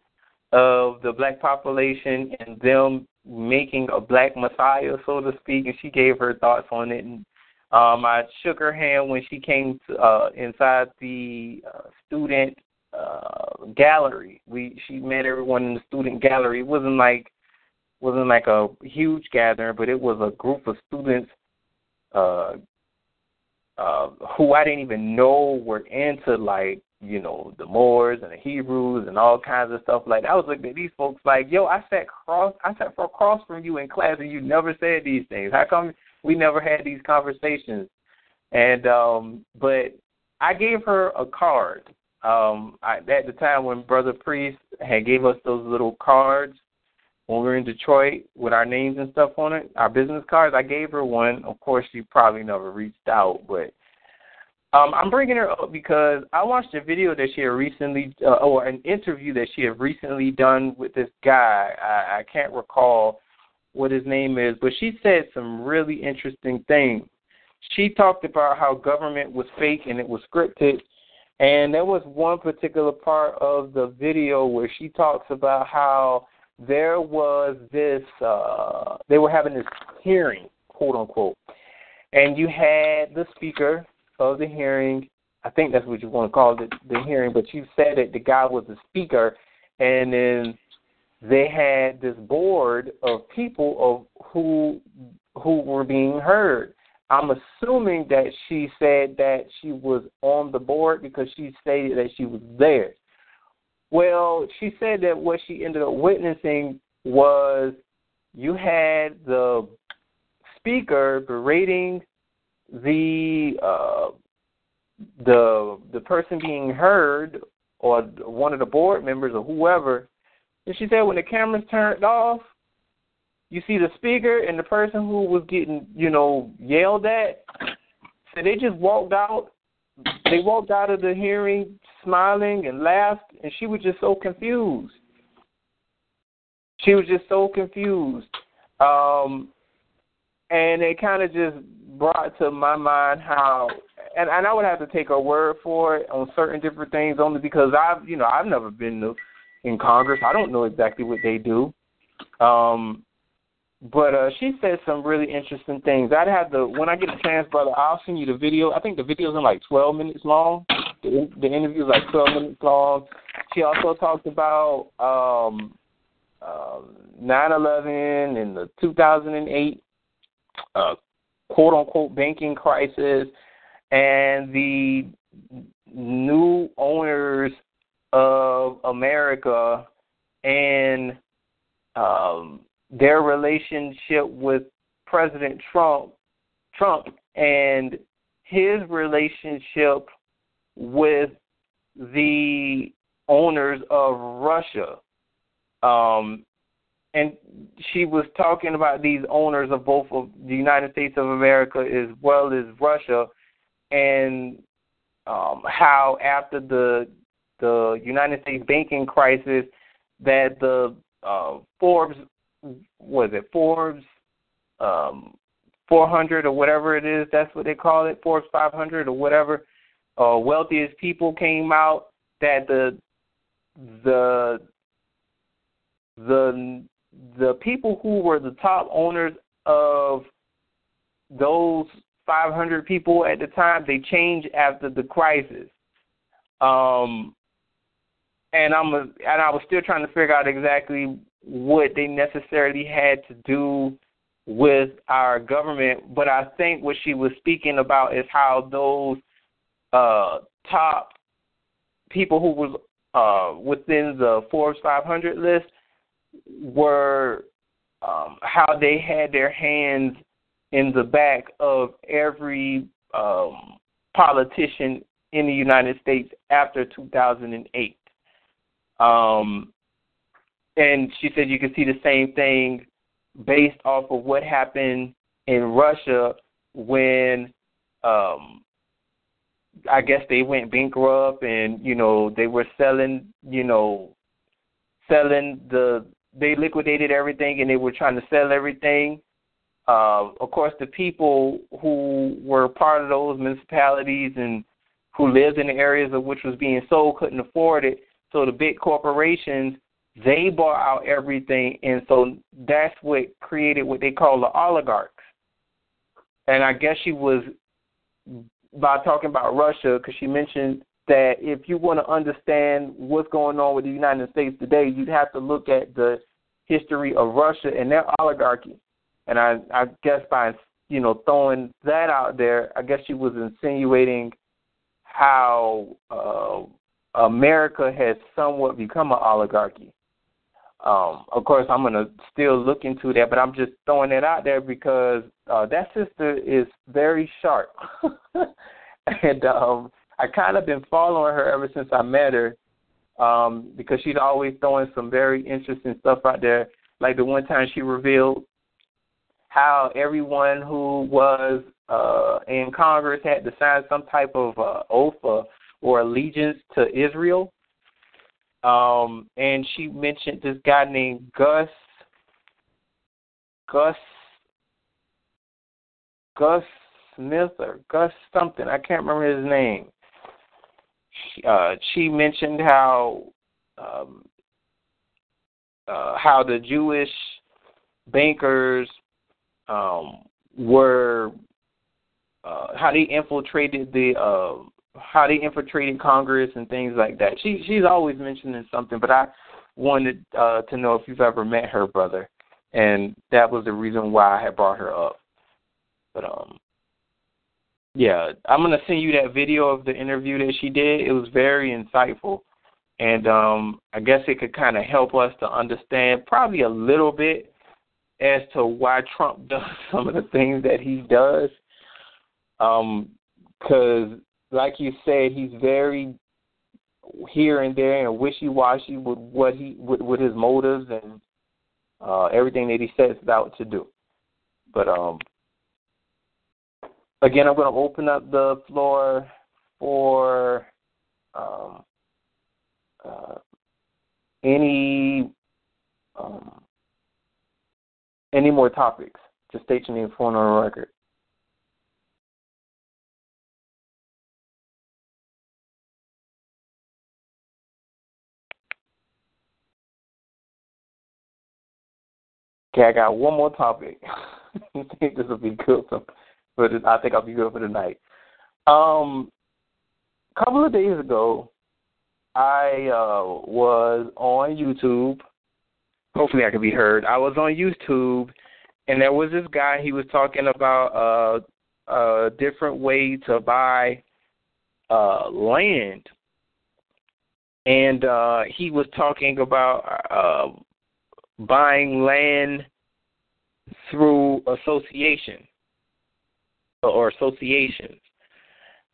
B: of the black population and them making a black messiah, so to speak, and she gave her thoughts on it. And um, I shook her hand when she came to, uh, inside the uh, student uh, gallery. We she met everyone in the student gallery. It wasn't like wasn't like a huge gathering, but it was a group of students uh, uh, who I didn't even know were into like you know, the Moors and the Hebrews and all kinds of stuff like that. I was looking at these folks like, yo, I sat cross I sat for across from you in class and you never said these things. How come we never had these conversations? And um but I gave her a card. Um I at the time when Brother Priest had gave us those little cards when we were in Detroit with our names and stuff on it, our business cards, I gave her one. Of course she probably never reached out, but um, I'm bringing her up because I watched a video that she had recently, uh, or an interview that she had recently done with this guy. I, I can't recall what his name is, but she said some really interesting things. She talked about how government was fake and it was scripted, and there was one particular part of the video where she talks about how there was this, uh, they were having this hearing, quote unquote, and you had the speaker of the hearing. I think that's what you want to call it, the hearing. But you said that the guy was the speaker, and then they had this board of people of who who were being heard. I'm assuming that she said that she was on the board because she stated that she was there. Well, she said that what she ended up witnessing was you had the speaker berating the uh, the the person being heard or one of the board members or whoever, and she said when the cameras turned off, you see the speaker and the person who was getting you know yelled at, so they just walked out they walked out of the hearing smiling and laughed, and she was just so confused. She was just so confused. Um, and it kind of just brought to my mind how and and I would have to take her word for it on certain different things only because I've you know I've never been to, in Congress. I don't know exactly what they do. Um but uh she said some really interesting things. I'd have to when I get a chance, brother, I'll send you the video. I think the video's in like twelve minutes long. The the interview's like twelve minutes long. She also talked about um um, 9/11 and the 2008 uh, quote unquote banking crisis and the new owners of America and um, their relationship with President Trump Trump and his relationship with the owners of Russia. Um, and she was talking about these owners of both of the United States of America as well as Russia, and um, how after the the United States banking crisis, that the uh, Forbes was it Forbes um, 400 or whatever it is, that's what they call it, Forbes 500 or whatever, uh, wealthiest people came out that the the the the people who were the top owners of those 500 people at the time they changed after the crisis. Um and i'm a, and i was still trying to figure out exactly what they necessarily had to do with our government. But i think what she was speaking about is how those uh top people who was uh within the Forbes 500 list were um, how they had their hands in the back of every um, politician in the United States after 2008. Um, and she said you can see the same thing based off of what happened in Russia when um I guess they went bankrupt and you know they were selling you know selling the they liquidated everything and they were trying to sell everything. Uh, of course, the people who were part of those municipalities and who lived in the areas of which was being sold couldn't afford it. So the big corporations they bought out everything, and so that's what created what they call the oligarchs. And I guess she was by talking about Russia because she mentioned that if you want to understand what's going on with the United States today, you'd have to look at the history of Russia and their oligarchy. And I, I guess by you know throwing that out there, I guess she was insinuating how uh, America has somewhat become an oligarchy. Um, of course, I'm going to still look into that, but I'm just throwing it out there because uh, that sister is very sharp, (laughs) and um, I kind of been following her ever since I met her um, because she's always throwing some very interesting stuff out there. Like the one time she revealed how everyone who was uh, in Congress had to sign some type of uh, oath or, or allegiance to Israel. Um, and she mentioned this guy named Gus Gus Gus Smith or Gus something. I can't remember his name uh, she mentioned how um, uh, how the Jewish bankers um, were uh, how they infiltrated the uh, how they infiltrated Congress and things like that. She she's always mentioning something, but I wanted uh, to know if you've ever met her brother, and that was the reason why I had brought her up. But um, yeah, I'm gonna send you that video of the interview that she did. It was very insightful, and um, I guess it could kind of help us to understand probably a little bit as to why Trump (laughs) does some of the things that he does. Um, because, like you said, he's very here and there and wishy washy with what he with, with his motives and uh, everything that he sets out to do. But um, Again, I'm going to open up the floor for um, uh, any um, any more topics. Just state your name, phone, or record. Okay, I got one more topic. I (laughs) think this will be good for the, I think I'll be good for tonight. Um, a couple of days ago, I uh, was on YouTube. Hopefully, I can be heard. I was on YouTube, and there was this guy. He was talking about uh, a different way to buy uh, land, and uh, he was talking about uh, buying land through association or associations.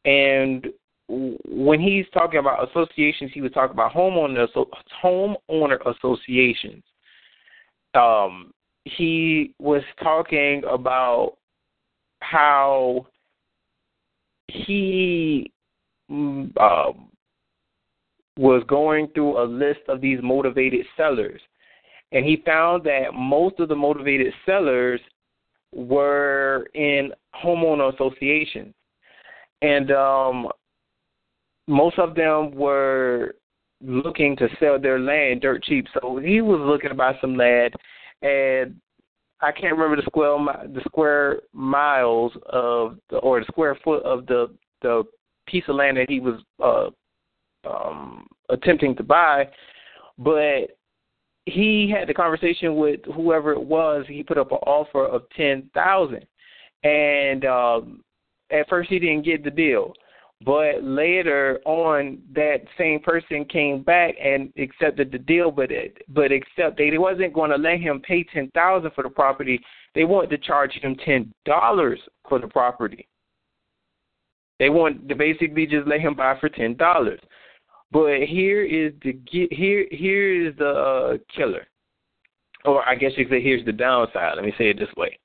B: And when he's talking about associations, he was talking about homeowner homeowner associations. Um, he was talking about how he um, was going through a list of these motivated sellers and he found that most of the motivated sellers were in homeowner associations, and um, most of them were looking to sell their land dirt cheap. So he was looking to buy some land, and I can't remember the square the square miles of the, or the square foot of the the piece of land that he was uh, um, attempting to buy, but he had the conversation with whoever it was. He put up an offer of ten thousand, and um, at first he didn't get the deal. But later on, that same person came back and accepted the deal, but it, but except they wasn't going to let him pay ten thousand for the property. They wanted to charge him ten dollars for the property. They want to basically just let him buy for ten dollars. But here is the here here is the uh, killer, or I guess you could say here's the downside. Let me say it this way: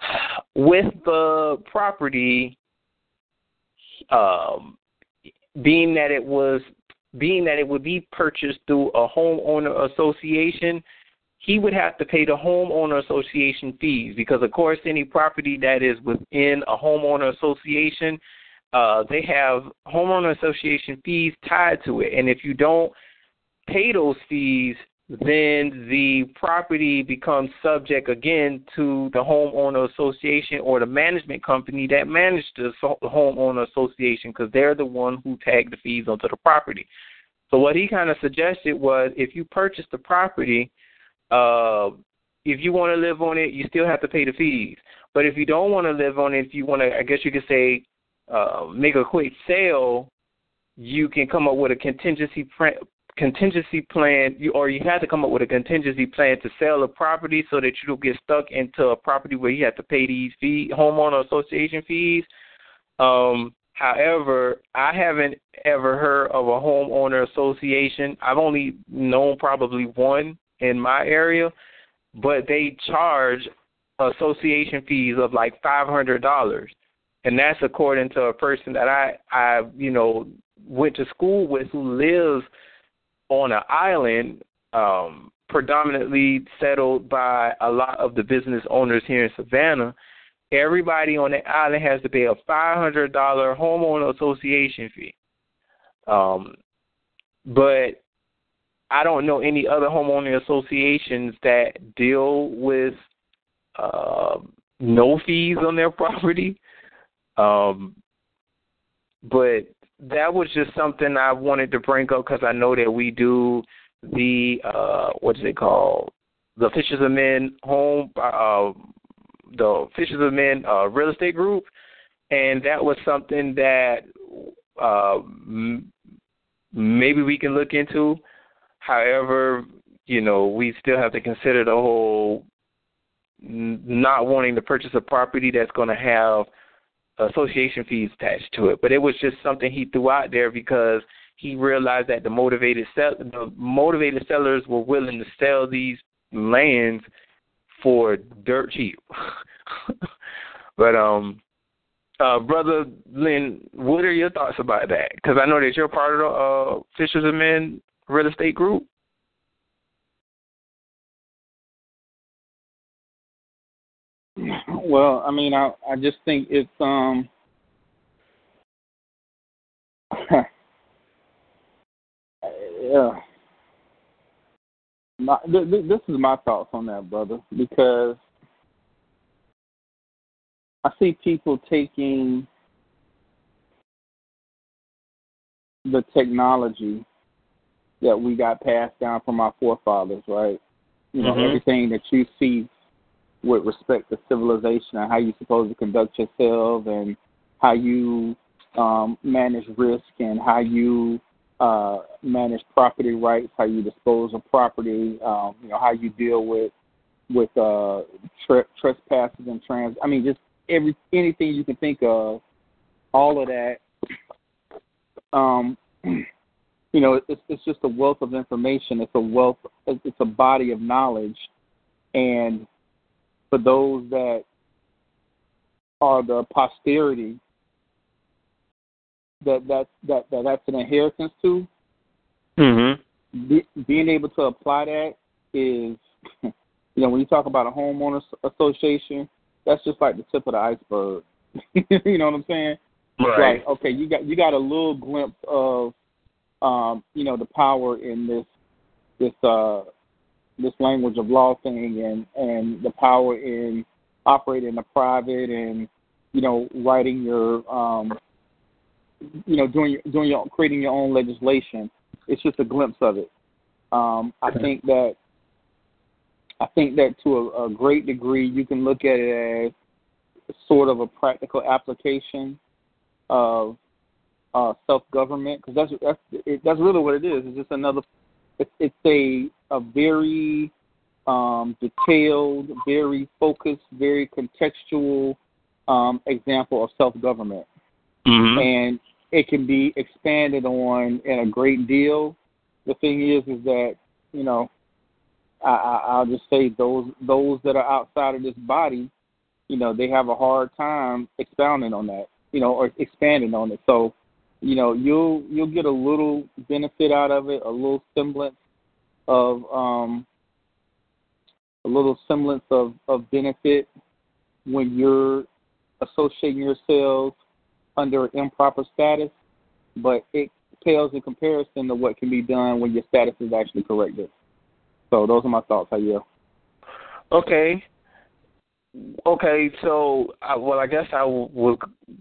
B: (sighs) with the property, um, being that it was being that it would be purchased through a homeowner association, he would have to pay the homeowner association fees because, of course, any property that is within a homeowner association uh, they have homeowner association fees tied to it, and if you don't pay those fees, then the property becomes subject again to the homeowner association or the management company that managed the homeowner association because they're the one who tagged the fees onto the property. So what he kind of suggested was if you purchase the property, uh, if you want to live on it, you still have to pay the fees. But if you don't want to live on it, if you want to, I guess you could say, uh, make a quick sale, you can come up with a contingency plan, contingency plan, you, or you have to come up with a contingency plan to sell a property so that you don't get stuck into a property where you have to pay these fee homeowner association fees. Um, however, I haven't ever heard of a homeowner association. I've only known probably one in my area, but they charge association fees of like five hundred dollars and that's according to a person that I I you know went to school with who lives on an island um predominantly settled by a lot of the business owners here in Savannah. Everybody on the island has to pay a five hundred dollar homeowner association fee. Um but I don't know any other homeowner associations that deal with uh, no fees on their (laughs) property. Um, but that was just something I wanted to bring up because I know that we do the uh, what is it called? The Fishers of Men home, uh, the Fishers of Men uh, real estate group, and that was something that uh, m- maybe we can look into. However, you know, we still have to consider the whole not wanting to purchase a property that's going to have association fees attached to it. But it was just something he threw out there because he realized that the motivated sell- the motivated sellers were willing to sell these lands for dirt cheap. (laughs) but um uh, brother Lynn, what are your thoughts about that? Because I know that you're part of the uh, Fishers of Men real estate group. (clears throat)
C: Well, I mean, I I just think it's um. (laughs) yeah. My, th- th- this is my thoughts on that, brother, because I see people taking the technology that we got passed down from our forefathers, right? You know,
B: Mhm.
C: everything that you see with respect to civilization and how you're supposed to conduct yourself and how you um, manage risk and how you uh, manage property rights, how you dispose of property, um, you know, how you deal with with uh, tre- trespasses and trans. I mean, just every anything you can think of, all of that. Um, (clears throat) you know, it's it's just a wealth of information. It's a wealth. It's a body of knowledge, and for those that are the posterity that that that, that that's an inheritance to,
B: Mm-hmm.
C: be, being able to apply that is, (laughs) you know, when you talk about a homeowners association, that's just like the tip of the iceberg. (laughs) you know what I'm saying?
B: Right.
C: Like, okay, you got you got a little glimpse of, um, you know, the power in this this uh this language of law thing and and the power in operating the private and you know writing your um you know doing doing your creating your own legislation. It's just a glimpse of it. Um i think that i think that to a, a great degree you can look at it as sort of a practical application of uh self government because that's that's it, that's really what it is. It's just another it's it's a a very um detailed very focused very contextual um example of self government
B: Mm-hmm.
C: and it can be expanded on in a great deal. The thing is, is that you know, I, I, I'll just say those those that are outside of this body, you know, they have a hard time expounding on that, you know, or expanding on it. So, you know, you'll you'll get a little benefit out of it, a little semblance of um, a little semblance of of benefit when you're associating yourselves under improper status, but it pales in comparison to what can be done when your status is actually corrected. So those are my thoughts. You?
B: Okay. Okay, so I, well, I guess I w- was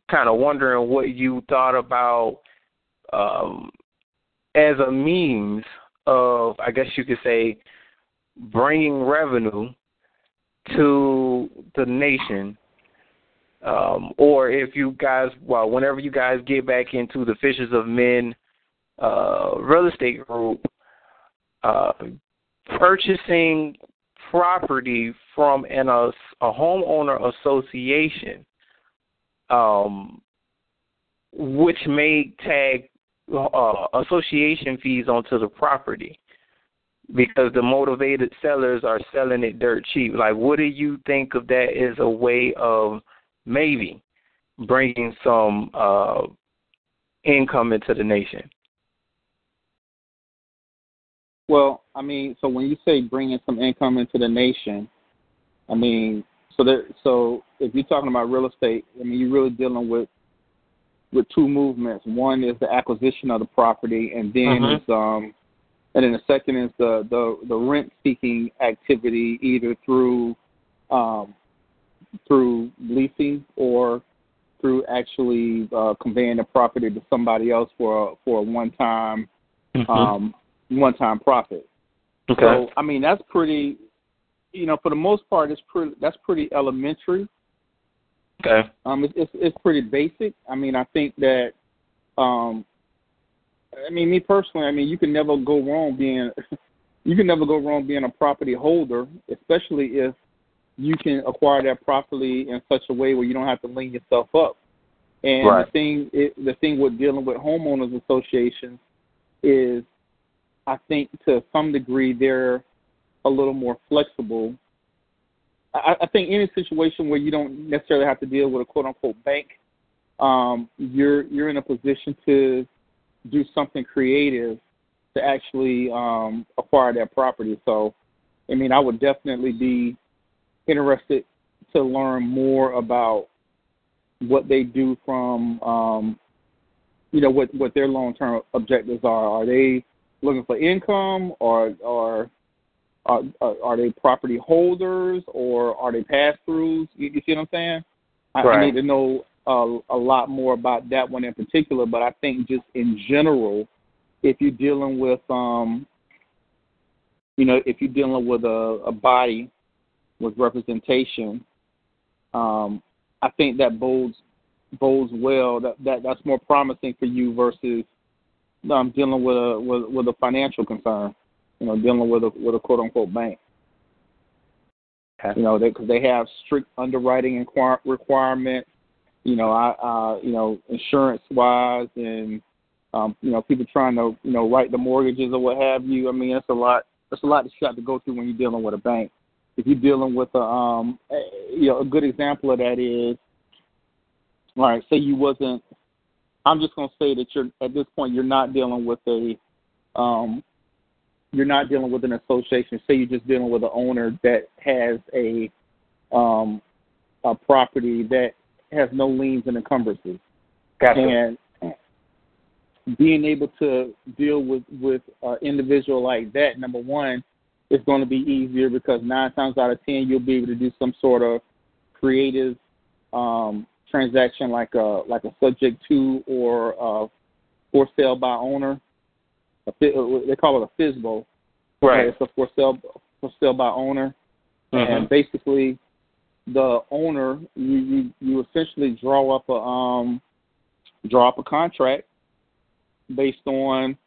B: kind of wondering what you thought about um, as a means of, I guess you could say, bringing revenue to the nation um, or if you guys, well, whenever you guys get back into the Fishers of Men uh, real estate group, uh, purchasing property from an a, a homeowner association, um, which may tag uh, association fees onto the property because the motivated sellers are selling it dirt cheap. Like, what do you think of that as a way of maybe bringing some uh, income into the nation.
C: Well, I mean, so when you say bringing some income into the nation, I mean, so there, so if you're talking about real estate, I mean, you're really dealing with with two movements. One is the acquisition of the property, and then
B: Mhm.
C: is um, and then the second is the the the rent seeking activity, either through um, through leasing or through actually uh, conveying the property to somebody else for a, for a one time um, one time profit.
B: okay.
C: So I mean that's pretty, you know, for the most part, it's pretty that's pretty elementary.
B: okay.
C: Um, it's it's, it's pretty basic. I mean, I think that, um, I mean, me personally, I mean, you can never go wrong being, (laughs) you can never go wrong being a property holder, especially if you can acquire that property in such a way where you don't have to lean yourself up. And
B: Right.
C: the thing, it, the thing with dealing with homeowners associations is, I think to some degree they're a little more flexible. I, I think any situation where you don't necessarily have to deal with a quote unquote bank um, you're you're in a position to do something creative to actually um, acquire that property. So, I mean, I would definitely be interested to learn more about what they do from, um, you know, what what their long term objectives are. Are they looking for income, or or are, are they property holders, or are they pass throughs? You, you see what I'm saying? I,
B: right.
C: I need to know a, a lot more about that one in particular, but I think just in general, if you're dealing with, um, you know, if you're dealing with a, a body with representation, um, I think that bodes bodes well. That, that that's more promising for you versus um, dealing with a with, with a financial concern. You know, dealing with a with a quote unquote bank.
B: Okay.
C: You know, because they, they have strict underwriting requirements you know, I, uh, you know, insurance wise and, um, you know, people trying to, you know, write the mortgages or what have you. I mean, that's a lot, that's a lot that you have to go through when you're dealing with a bank. If you're dealing with a, um, you know, a good example of that is, all right, say you wasn't, I'm just going to say that you're, at this point, you're not dealing with a, um, you're not dealing with an association. Say you're just dealing with an owner that has a, um, a property that has no liens and encumbrances.
B: Gotcha.
C: And being able to deal with with an individual like that, number one, is going to be easier because nine times out of ten you'll be able to do some sort of creative um, transaction like a like a subject to or a for sale by owner. A, they call it a FSBO.
B: Right.
C: It's a for sale for sale by owner,
B: mm-hmm.
C: and basically the owner, you, you you essentially draw up a um draw up a contract based on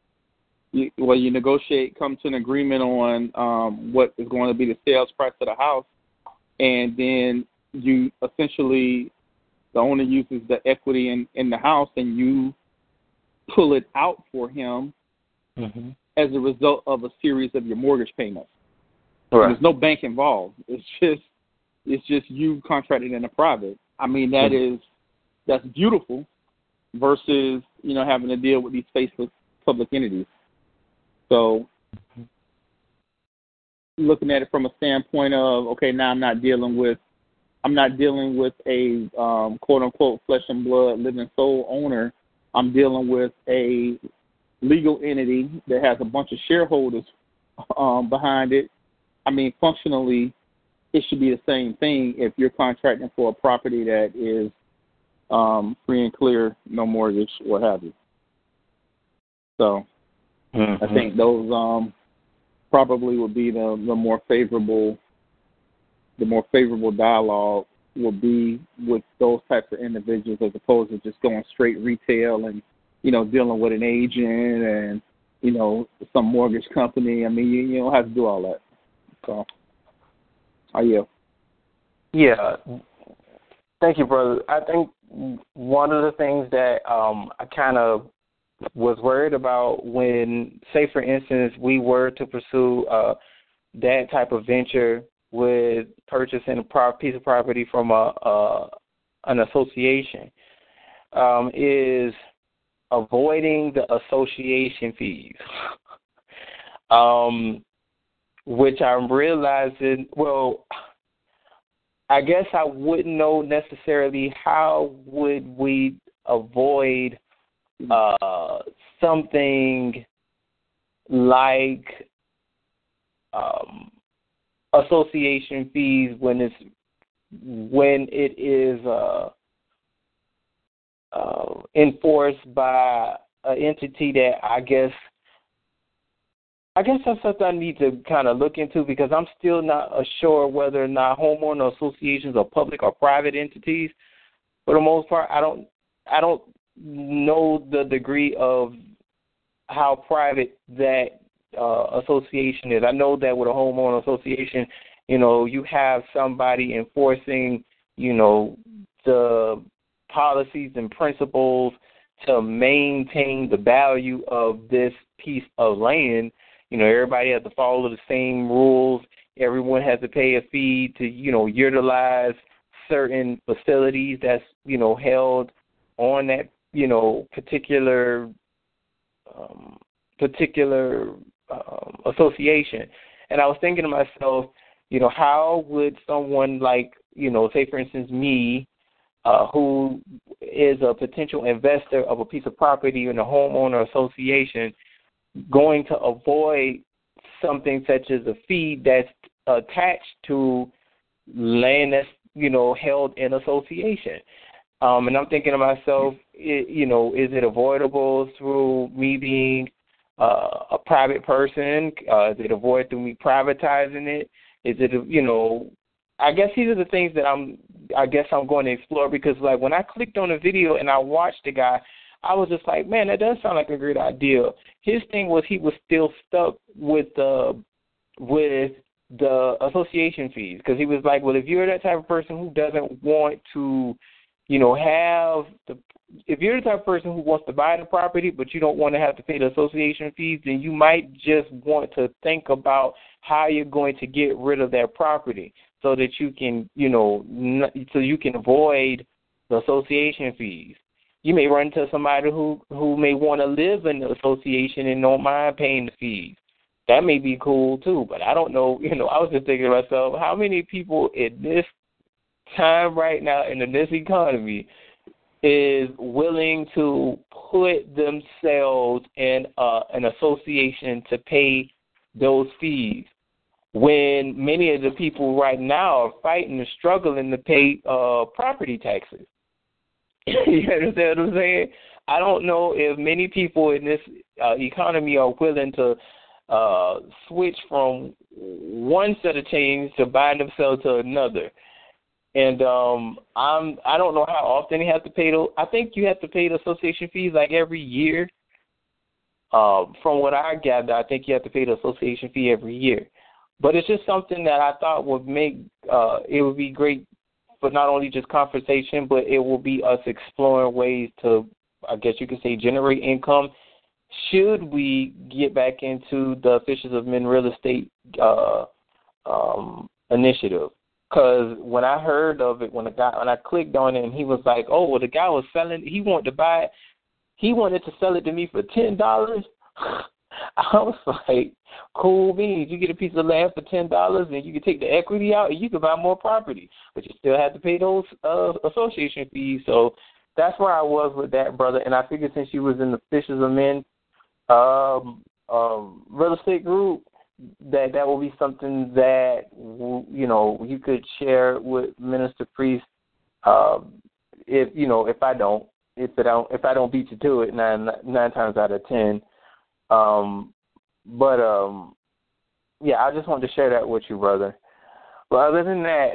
C: you, well you negotiate come to an agreement on um what is going to be the sales price of the house and then you essentially the owner uses the equity in in the house and you pull it out for him
B: mm-hmm.
C: as a result of a series of your mortgage payments.
B: Right.
C: There's no bank involved. It's just it's just you contracted in a private. I mean, that
B: mm-hmm.
C: is that's beautiful versus you know having to deal with these faceless public entities. So looking at it from a standpoint of okay, now I'm not dealing with I'm not dealing with a um, quote unquote flesh and blood living soul owner. I'm dealing with a legal entity that has a bunch of shareholders um, behind it. I mean, functionally, it should be the same thing if you're contracting for a property that is um, free and clear, no mortgage, what have you. So
B: mm-hmm.
C: I think those um, probably would be the, the more favorable the more favorable dialogue will be with those types of individuals as opposed to just going straight retail and you know dealing with an agent and you know some mortgage company. I mean you, you don't have to do all that. So. Are you?
B: Yeah. Thank you, brother. I think one of the things that um, I kind of was worried about when, say, for instance, we were to pursue uh, that type of venture with purchasing a piece of property from a, a an association, um, is avoiding the association fees. (laughs) um, which I'm realizing, well, I guess I wouldn't know necessarily how would we avoid uh, something like um, association fees when it's when it is uh, uh, enforced by an entity that I guess I guess that's something I need to kind of look into because I'm still not sure whether or not homeowner associations are public or private entities. For the most part, I don't I don't know the degree of how private that uh, association is. I know that with a homeowner association, you know, you have somebody enforcing, you know, the policies and principles to maintain the value of this piece of land you know, everybody has to follow the same rules. Everyone has to pay a fee to, you know, utilize certain facilities that's, you know, held on that you know particular um, particular um, association, and I was thinking to myself, you know, how would someone like you know, say for instance me, uh, who is a potential investor of a piece of property in a homeowner association, going to avoid something such as a fee that's attached to land that's you know held in association. Um, and I'm thinking to myself, it, you know, is it avoidable through me being uh, a private person? Uh, is it avoided through me privatizing it? Is it, you know, I guess these are the things that I'm, I guess I'm going to explore because, like, when I clicked on the video and I watched the guy, I was just like, man, that does sound like a great idea. His thing was he was still stuck with the, with the association fees because he was like, well, if you're that type of person who doesn't want to, you know, have the if you're the type of person who wants to buy the property but you don't want to have to pay the association fees, then you might just want to think about how you're going to get rid of that property so that you can, you know, so you can avoid the association fees. You may run into somebody who who may want to live in the association and don't mind paying the fees that may be cool too. But I don't know. (laughs) You know, I was just thinking to myself, how many people in this time right now in this economy is willing to put themselves in uh, an association to pay those fees when many of the people right now are fighting and struggling to pay uh, property taxes. (laughs) you understand what I'm saying? I don't know if many people in this uh, economy are willing to uh, switch from one set of chains to bind themselves to another. And um I'm I don't know how often you have to pay those. I think you have to pay the association fees like every year. Uh, from what I gather, I think you have to pay the association fee every year. But it's just something that I thought would make uh, it would be great for not only just conversation, but it will be us exploring ways to, I guess you could say, generate income should we get back into the Fishers of Men real estate uh, um, initiative? Because when I heard of it, when the guy when I clicked on it, and he was like, "Oh, well, the guy was selling. He wanted to buy it. He wanted to sell it to me for ten dollars." (laughs) I was like, "Cool beans. You get a piece of land for ten dollars, and you can take the equity out, and you can buy more property, but you still have to pay those uh, association fees." So that's where I was with that brother. And I figured since you was in the Fishers of Men um, um, real estate group, that that will be something that you know you could share with Minister Priest. Um, if you know, if I don't, if I don't, if I don't beat you to it, nine nine times out of ten. Um, but um, yeah, I just wanted to share that with you, brother. But other than that,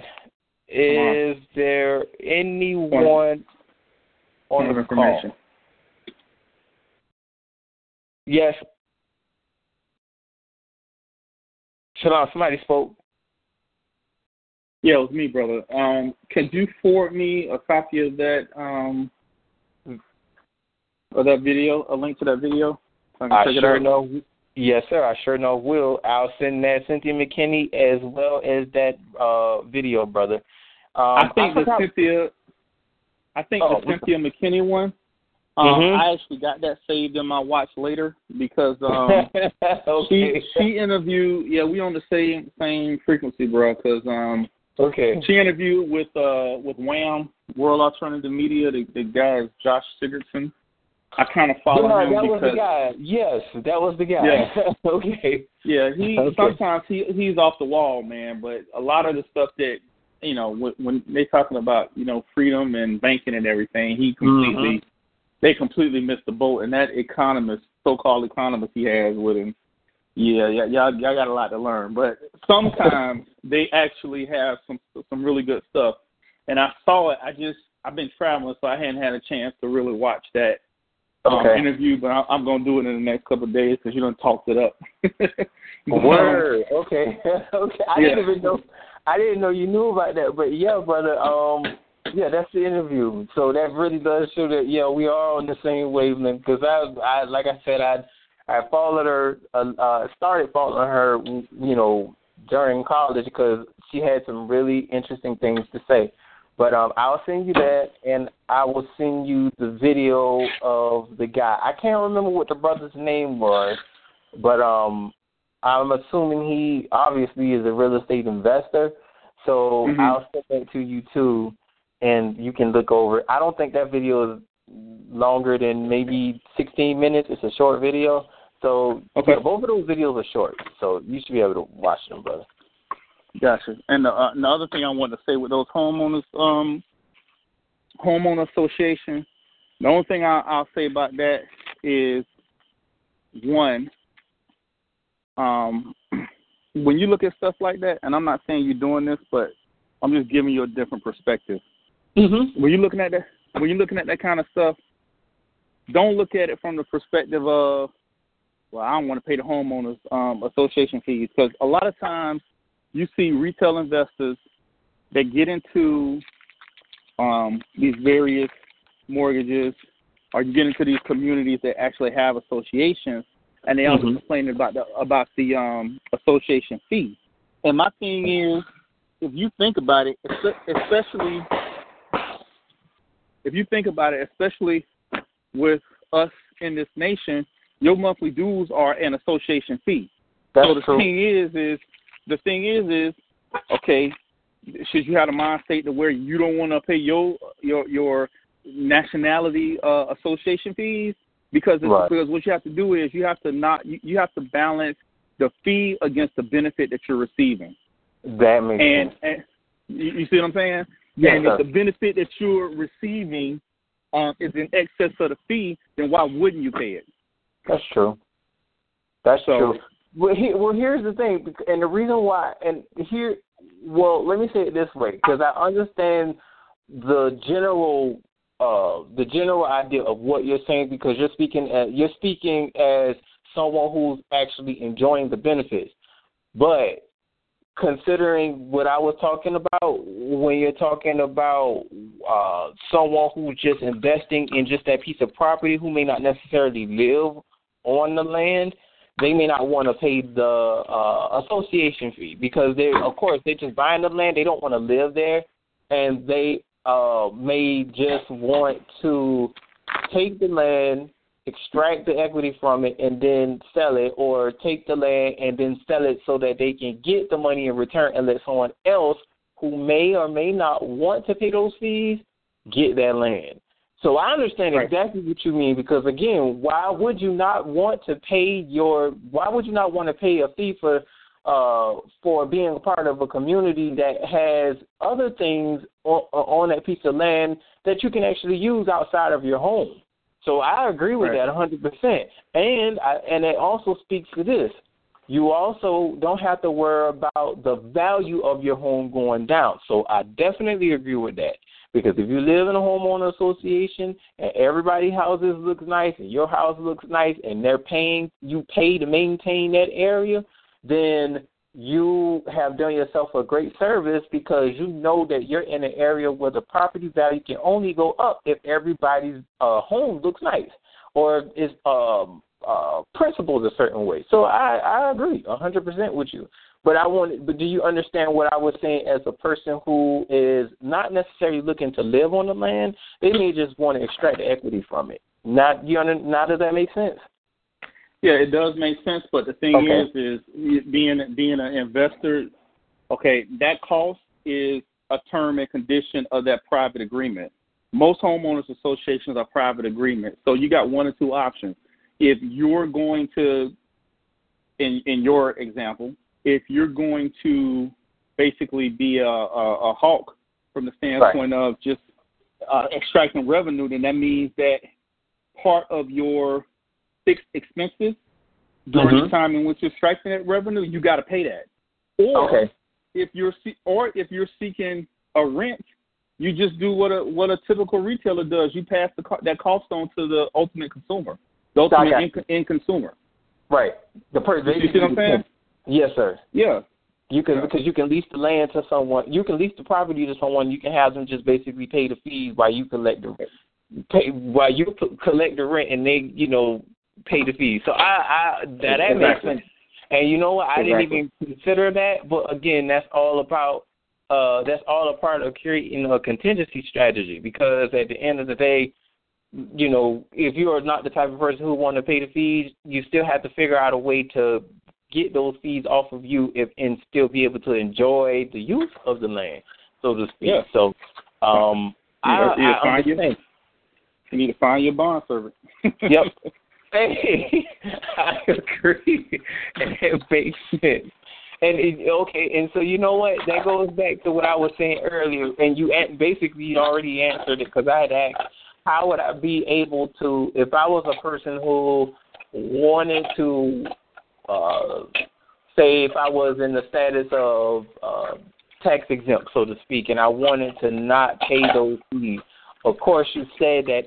B: is there anyone on the call? Yes. Shalom, somebody spoke.
C: Yeah, it was me, brother. Um, could you forward me a copy of that um of that video, a link to that video?
B: So I, I sure know. Yes, sir. I sure know. Will I'll send that Cynthia McKinney as well as that uh video, brother. Um,
C: I think I the Cynthia. I think oh, the Cynthia McKinney one um, mm-hmm. I actually got that saved in my watch later because um, (laughs) okay. she she interviewed. Yeah, we on the same same frequency, bro. Because um,
B: okay,
C: she interviewed with uh with WAM World Alternative Media. The, the guy is Josh Sigurdson. I kind of follow
B: no,
C: him
B: that
C: because
B: was the guy. Yes, that was the guy.
C: Yeah. (laughs)
B: okay.
C: Yeah, he (laughs) okay. sometimes he he's off the wall, man. But a lot of the stuff that you know when, when they're talking about you know freedom and banking and everything, he completely. Mm-hmm they completely missed the boat. And that economist, so-called economist he has with him, yeah, yeah, y'all, y'all got a lot to learn. But sometimes (laughs) they actually have some some really good stuff. And I saw it. I just I've been traveling, so I hadn't had a chance to really watch that um,
B: okay.
C: interview. But I, I'm gonna do it in the next couple of days because you don't talked it up. (laughs)
B: Word. Okay. (laughs) okay. I yeah. didn't even know. I didn't know you knew about that. But yeah, brother. Um yeah, that's the interview. So that really does show that yeah, we are on the same wavelength. Because I, I, like I said, I, I followed her, uh, uh, started following her, you know, during college because she had some really interesting things to say. But um, I'll send you that, and I will send you the video of the guy. I can't remember what the brother's name was, but um, I'm assuming he obviously is a real estate investor. So
C: Mhm.
B: I'll send that to you too, and you can look over. it. I don't think that video is longer than maybe 16 minutes. It's a short video. So
C: Okay.
B: yeah, both of those videos are short, so you should be able to watch them, brother.
C: Gotcha. And the, uh, the other thing I wanted to say with those homeowners, um, homeowner association, the only thing I, I'll say about that is one, um, (clears throat) when you look at stuff like that, and I'm not saying you're doing this, but I'm just giving you a different perspective.
B: Mm-hmm.
C: When you're looking at that, when you're looking at that kind of stuff, don't look at it from the perspective of, well, I don't want to pay the homeowners um, association fees because a lot of times you see retail investors that get into um, these various mortgages, or get into these communities that actually have associations, and they also
B: Mhm.
C: complain about the about the um, association fee. And my thing is, if you think about it, especially if you think about it, especially with us in this nation, your monthly dues are an association fee.
B: That's
C: so the
B: true.
C: thing is, is the thing is, is okay. Should you have a mind state to where you don't want to pay your your your nationality uh, association fees because it's,
B: Right.
C: because what you have to do is you have to not you, you have to balance the fee against the benefit that you're receiving.
B: That makes
C: And,
B: sense.
C: and you, you see what I'm saying?
B: Yes,
C: and
B: sir.
C: if the benefit that you're receiving um, is in excess of the fee, then why wouldn't you pay it?
B: That's true. That's
C: So-
B: true. Well, he, well, here's the thing, and the reason why, and here, well, let me say it this way, because I understand the general, uh, the general idea of what you're saying, because you're speaking, as, you're speaking as someone who's actually enjoying the benefits, but considering what I was talking about when you're talking about uh, someone who's just investing in just that piece of property who may not necessarily live on the land, they may not want to pay the uh, association fee because they, of course, they're just buying the land. They don't want to live there, and they uh, may just want to take the land, extract the equity from it, and then sell it, or take the land and then sell it so that they can get the money in return and let someone else who may or may not want to pay those fees get that land. So I understand
C: Right.
B: exactly what you mean because again, why would you not want to pay your why would you not want to pay a fee for uh for being a part of a community that has other things on, on that piece of land that you can actually use outside of your home. So I agree with
C: Right.
B: that 100%. And I, and it also speaks to this. You also don't have to worry about the value of your home going down. So I definitely agree with that. Because if you live in a homeowner association and everybody's houses looks nice and your house looks nice and they're paying you pay to maintain that area, then you have done yourself a great service because you know that you're in an area where the property value can only go up if everybody's uh, home looks nice or is um, uh, principled a certain way. So I, I agree a hundred percent with you. But I want, but do you understand what I was saying as a person who is not necessarily looking to live on the land? They may just want to extract the equity from it. Not you under, not does that make sense?
C: Yeah, it does make sense, but the thing
B: Okay.
C: is, is being being an investor, okay, that cost is a term and condition of that private agreement. Most homeowners associations are private agreements, so you got one or two options. If you're going to, in in your example, if you're going to basically be a, a, a hawk from the standpoint of just uh, extracting revenue, then that means that part of your fixed expenses during
B: Mhm.
C: the time in which you're striking that revenue, you got to pay that. Or
B: Okay.
C: if you're or if you're seeking a rent, you just do what a what a typical retailer does. You pass the that cost on to the ultimate consumer, the ultimate end, end consumer.
B: Right. The person.
C: You see what I'm saying?
B: Yes, sir.
C: Yeah.
B: You can
C: Yeah.
B: because you can lease the land to someone. You can lease the property to someone. You can have them just basically pay the fees while you collect the pay while you p- collect the rent, and they you know pay the fees. So I, I that that makes sense. And you know what? I
C: Exactly.
B: didn't even consider that, but again, that's all about uh, that's all a part of creating a contingency strategy because at the end of the day, you know, if you are not the type of person who want to pay the fees, you still have to figure out a way to get those fees off of you if, and still be able to enjoy the use of the land, so to speak.
C: Yeah.
B: So, um,
C: You,
B: I,
C: you,
B: I
C: find your,
B: understand.
C: you need to find your bond servant.
B: Yep. (laughs) Hey, (laughs) I agree. And it makes sense. And it, okay, and so you know what? That goes back to what I was saying earlier, and you basically already answered it because I had asked, how would I be able to, if I was a person who wanted to, uh, say, if I was in the status of uh, tax exempt, so to speak, and I wanted to not pay those fees. Of course, you said that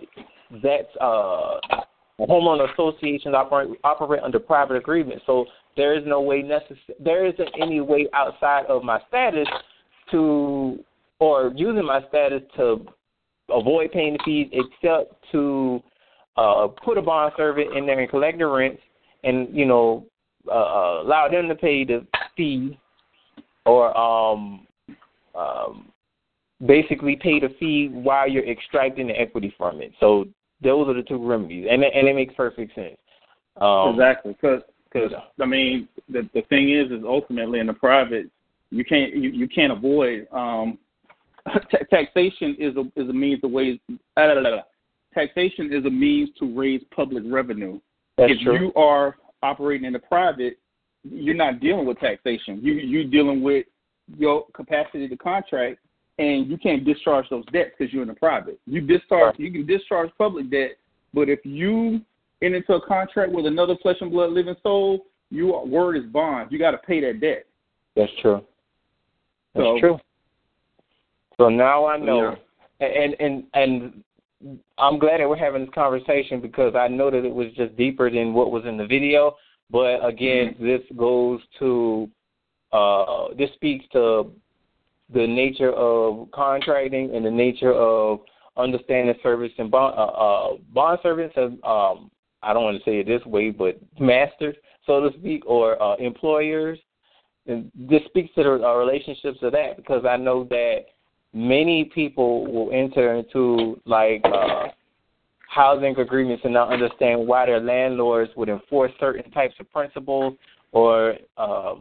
B: that's uh, homeowner associations operate operate under private agreement, so there is no way necess- there isn't any way outside of my status to or using my status to avoid paying the fees except to uh, put a bond servant in there and collect the rents and you know uh, uh, allow them to pay the fee or um, um, basically pay the fee while you're extracting the equity from it. So those are the two remedies, and it, and it makes perfect sense. Um,
C: exactly, because
B: Because
C: I mean the the thing is is ultimately in the private you can't you, you can't avoid um (laughs) ta taxation is a is a means to la, la. taxation is a means to raise public revenue.
B: that's
C: if
B: true.
C: you are operating in the private, you're not dealing with taxation. You you're dealing with your capacity to contract, and you can't discharge those debts because you're in the private. You discharge you can discharge public debt, but if you enter into a contract with another flesh and blood living soul, your word is bond. You got to pay that debt.
B: That's true. That's
C: So-
B: true. So now I know,
C: Yeah.
B: and and and I'm glad that we're having this conversation because I know that it was just deeper than what was in the video. But again,
C: Mm-hmm.
B: this goes to uh, this speaks to the nature of contracting and the nature of understanding service and bond uh, uh, bond and um, I don't want to say it this way, but masters, so to speak, or uh, employers. And this speaks to the uh, relationships of that because I know that many people will enter into like uh, housing agreements and not understand why their landlords would enforce certain types of principles or uh,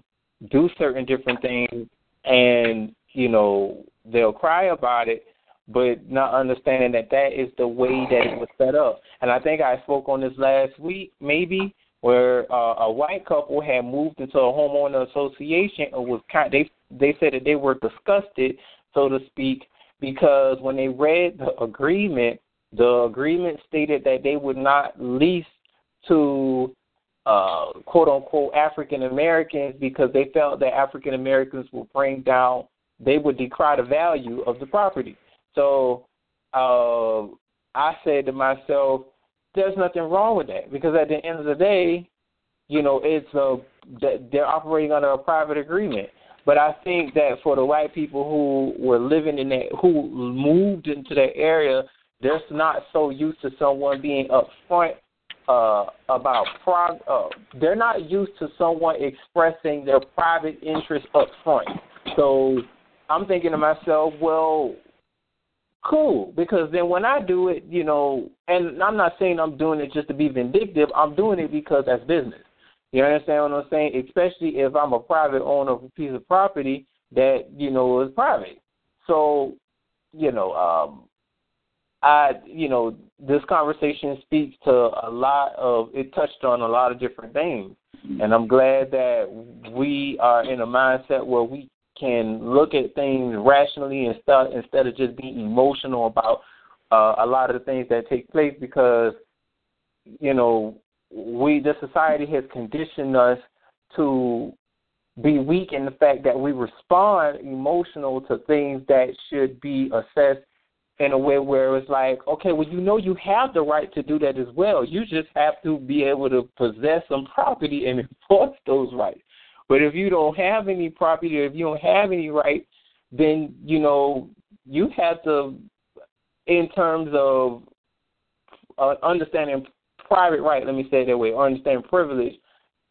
B: do certain different things, and you know they'll cry about it, but not understanding that that is the way that it was set up. And I think I spoke on this last week, maybe, where uh, a white couple had moved into a homeowner association and was kind. They they said that they were disgusted, so to speak, because when they read the agreement, the agreement stated that they would not lease to uh, quote unquote African Americans because they felt that African Americans would bring down, they would decry the value of the property. So uh, I said to myself, there's nothing wrong with that because at the end of the day, you know, it's a they're operating under a private agreement. But I think that for the white people who were living in that, who moved into that area, they're not so used to someone being upfront uh, about prog. Uh, they're not used to someone expressing their private interest upfront. So I'm thinking to myself, well, cool, because then when I do it, you know, and I'm not saying I'm doing it just to be vindictive. I'm doing it because that's business. You understand what I'm saying? Especially if I'm a private owner of a piece of property that you know is private. So, you know, um, I, you know, this conversation speaks to a lot of. It touched on a lot of different things, and I'm glad that we are in a mindset where we can look at things rationally and instead instead of just being emotional about uh, a lot of the things that take place because you know we the society has conditioned us to be weak in the fact that we respond emotional to things that should be assessed in a way where it's like, okay, well, you know, you have the right to do that as well. You just have to be able to possess some property and (laughs) enforce those rights. But if you don't have any property, if you don't have any rights, then you know you have to, in terms of uh, understanding private right. Let me say it that way. Or understanding privilege.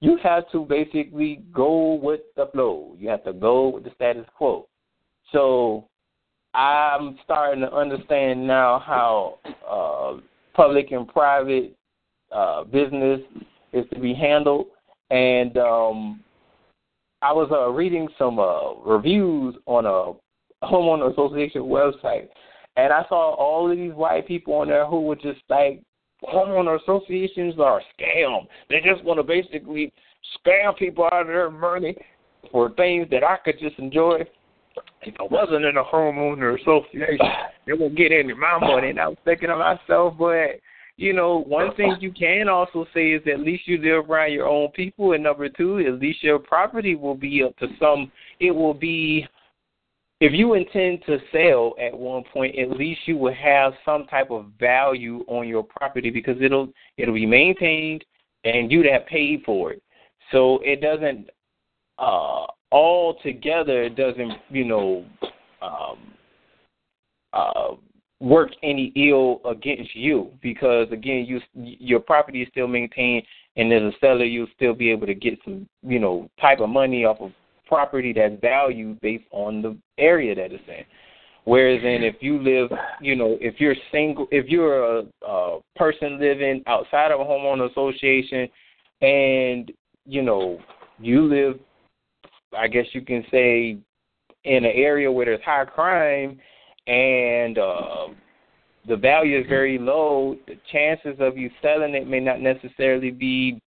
B: You have to basically go with the flow. You have to go with the status quo. So I'm starting to understand now how uh, public and private uh, business is to be handled. And um, I was uh, reading some uh, reviews on a homeowner association website, and I saw all of these white people on there who were just like, homeowner associations are a scam. They just want to basically scam people out of their money for things that I could just enjoy. If I wasn't in a homeowner association, (sighs) they won't get any of my money. And I was thinking to myself, but you know, one thing you can also say is at least you live around your own people, and number two, at least your property will be up to some. It will be if you intend to sell at one point, at least you will have some type of value on your property because it'll it'll be maintained and you'd have paid for it. So it doesn't uh all together doesn't, you know, um uh work any ill against you because again you your property is still maintained and as a seller you'll still be able to get some, you know, type of money off of property that's valued based on the area that it's in. Whereas then if you live, you know, if you're single, if you're a, a person living outside of a homeowner association, and you know you live, I guess you can say, in an area where there's high crime, and uh, the value is very low, the chances of you selling it may not necessarily be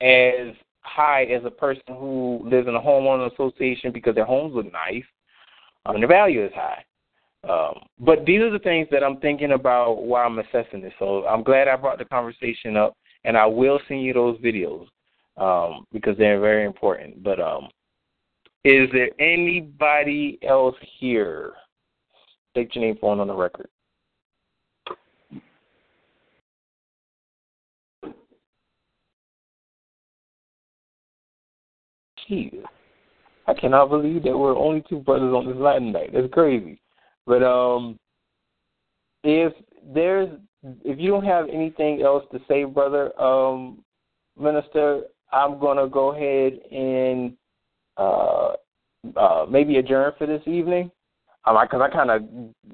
B: as high as a person who lives in a homeowner association because their homes look nice and their value is high. Um, but these are the things that I'm thinking about while I'm assessing this. So I'm glad I brought the conversation up, and I will send you those videos um, because they're very important. But um, is there anybody else here? State your name, phone on the record. Jeez. I cannot believe that we're only two brothers on this line night. That's crazy. But um if there's if you don't have anything else to say, brother, um, Minister, I'm gonna go ahead and uh, uh, maybe adjourn for this evening. Because um, I, I kind of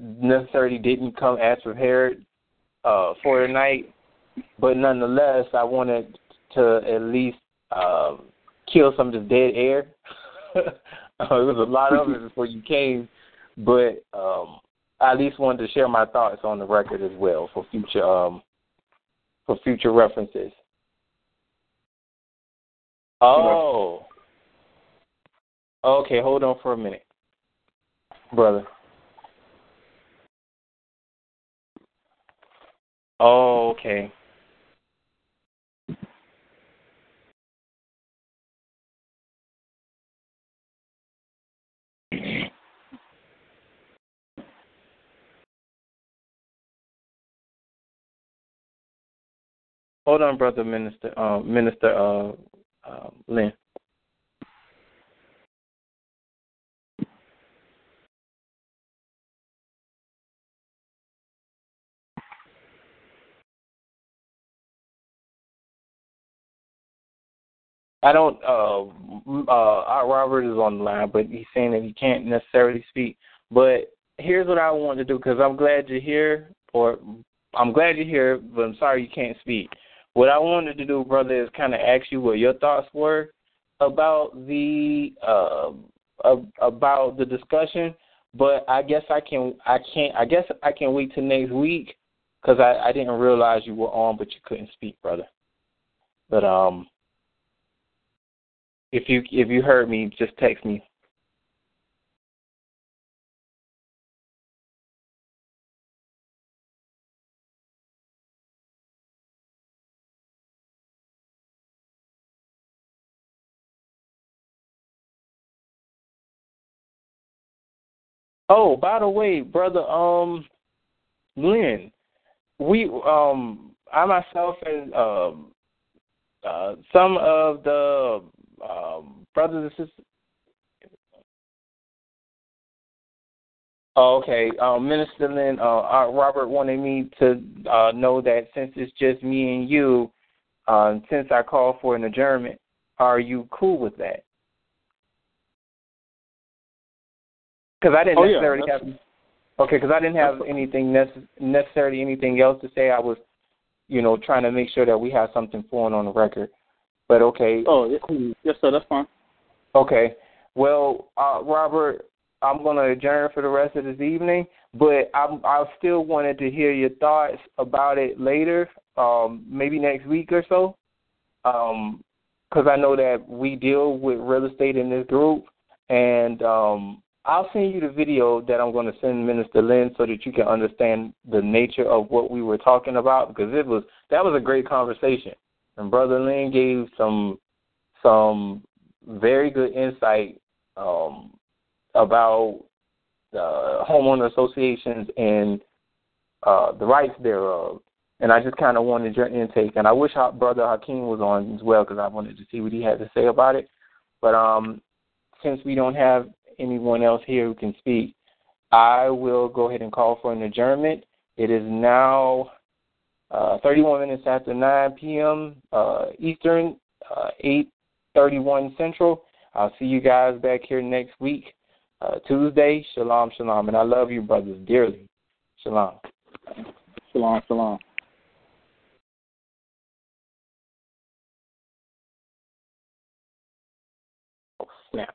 B: necessarily didn't come as prepared uh, for tonight, but nonetheless, I wanted to at least uh, kill some of this dead air. (laughs) uh, it was a lot of it (laughs) before you came, but um, I at least wanted to share my thoughts on the record as well for future um, for future references. Oh. Okay, hold on for a minute, brother. Oh, okay. Hold on, brother minister, uh, minister uh, uh, Lynn. I don't. Uh, uh, Robert is on the line, but he's saying that he can't necessarily speak. But here's what I want to do because I'm glad you're here, or I'm glad you're here, but I'm sorry you can't speak. What I wanted to do, brother, is kind of ask you what your thoughts were about the uh, about the discussion. But I guess I can I can't I guess I can wait till next week because I, I didn't realize you were on, but you couldn't speak, brother. But um, if you if you heard me, just text me. Oh, by the way, brother, um, Lynn, we, um, I myself and um, uh, some of the um, brothers and sisters. Oh, okay, um, Minister Lynn, uh, Robert wanted me to uh, know that since it's just me and you, uh, since I called for an adjournment, are you cool with that? Because I didn't
C: Oh,
B: necessarily
C: that's-
B: have. Okay, because I didn't have anything nece- necessarily anything else to say. I was, you know, trying to make sure that we have something flowing on the record. But okay,
C: Oh, yeah. yes, sir. That's fine.
B: Okay. Well, uh, Robert, I'm going to adjourn for the rest of this evening, but I'm, I still wanted to hear your thoughts about it later, um, maybe next week or so, because I know that we deal with real estate in this group, and um, I'll send you the video that I'm going to send Minister Lynn so that you can understand the nature of what we were talking about, because it was that was a great conversation, and Brother Lynn gave some some very good insight um, about uh, homeowner associations and uh, the rights thereof. And I just kind of wanted your intake. And I wish brother Hakeem was on as well because I wanted to see what he had to say about it. But um, since we don't have anyone else here who can speak, I will go ahead and call for an adjournment. It is now uh, 31 minutes after 9 p.m. Uh, Eastern, uh, 8:31 Central. I'll see you guys back here next week, uh, Tuesday. Shalom, shalom, and I love you, brothers, dearly. Shalom.
C: Shalom, shalom.
B: Oh snap!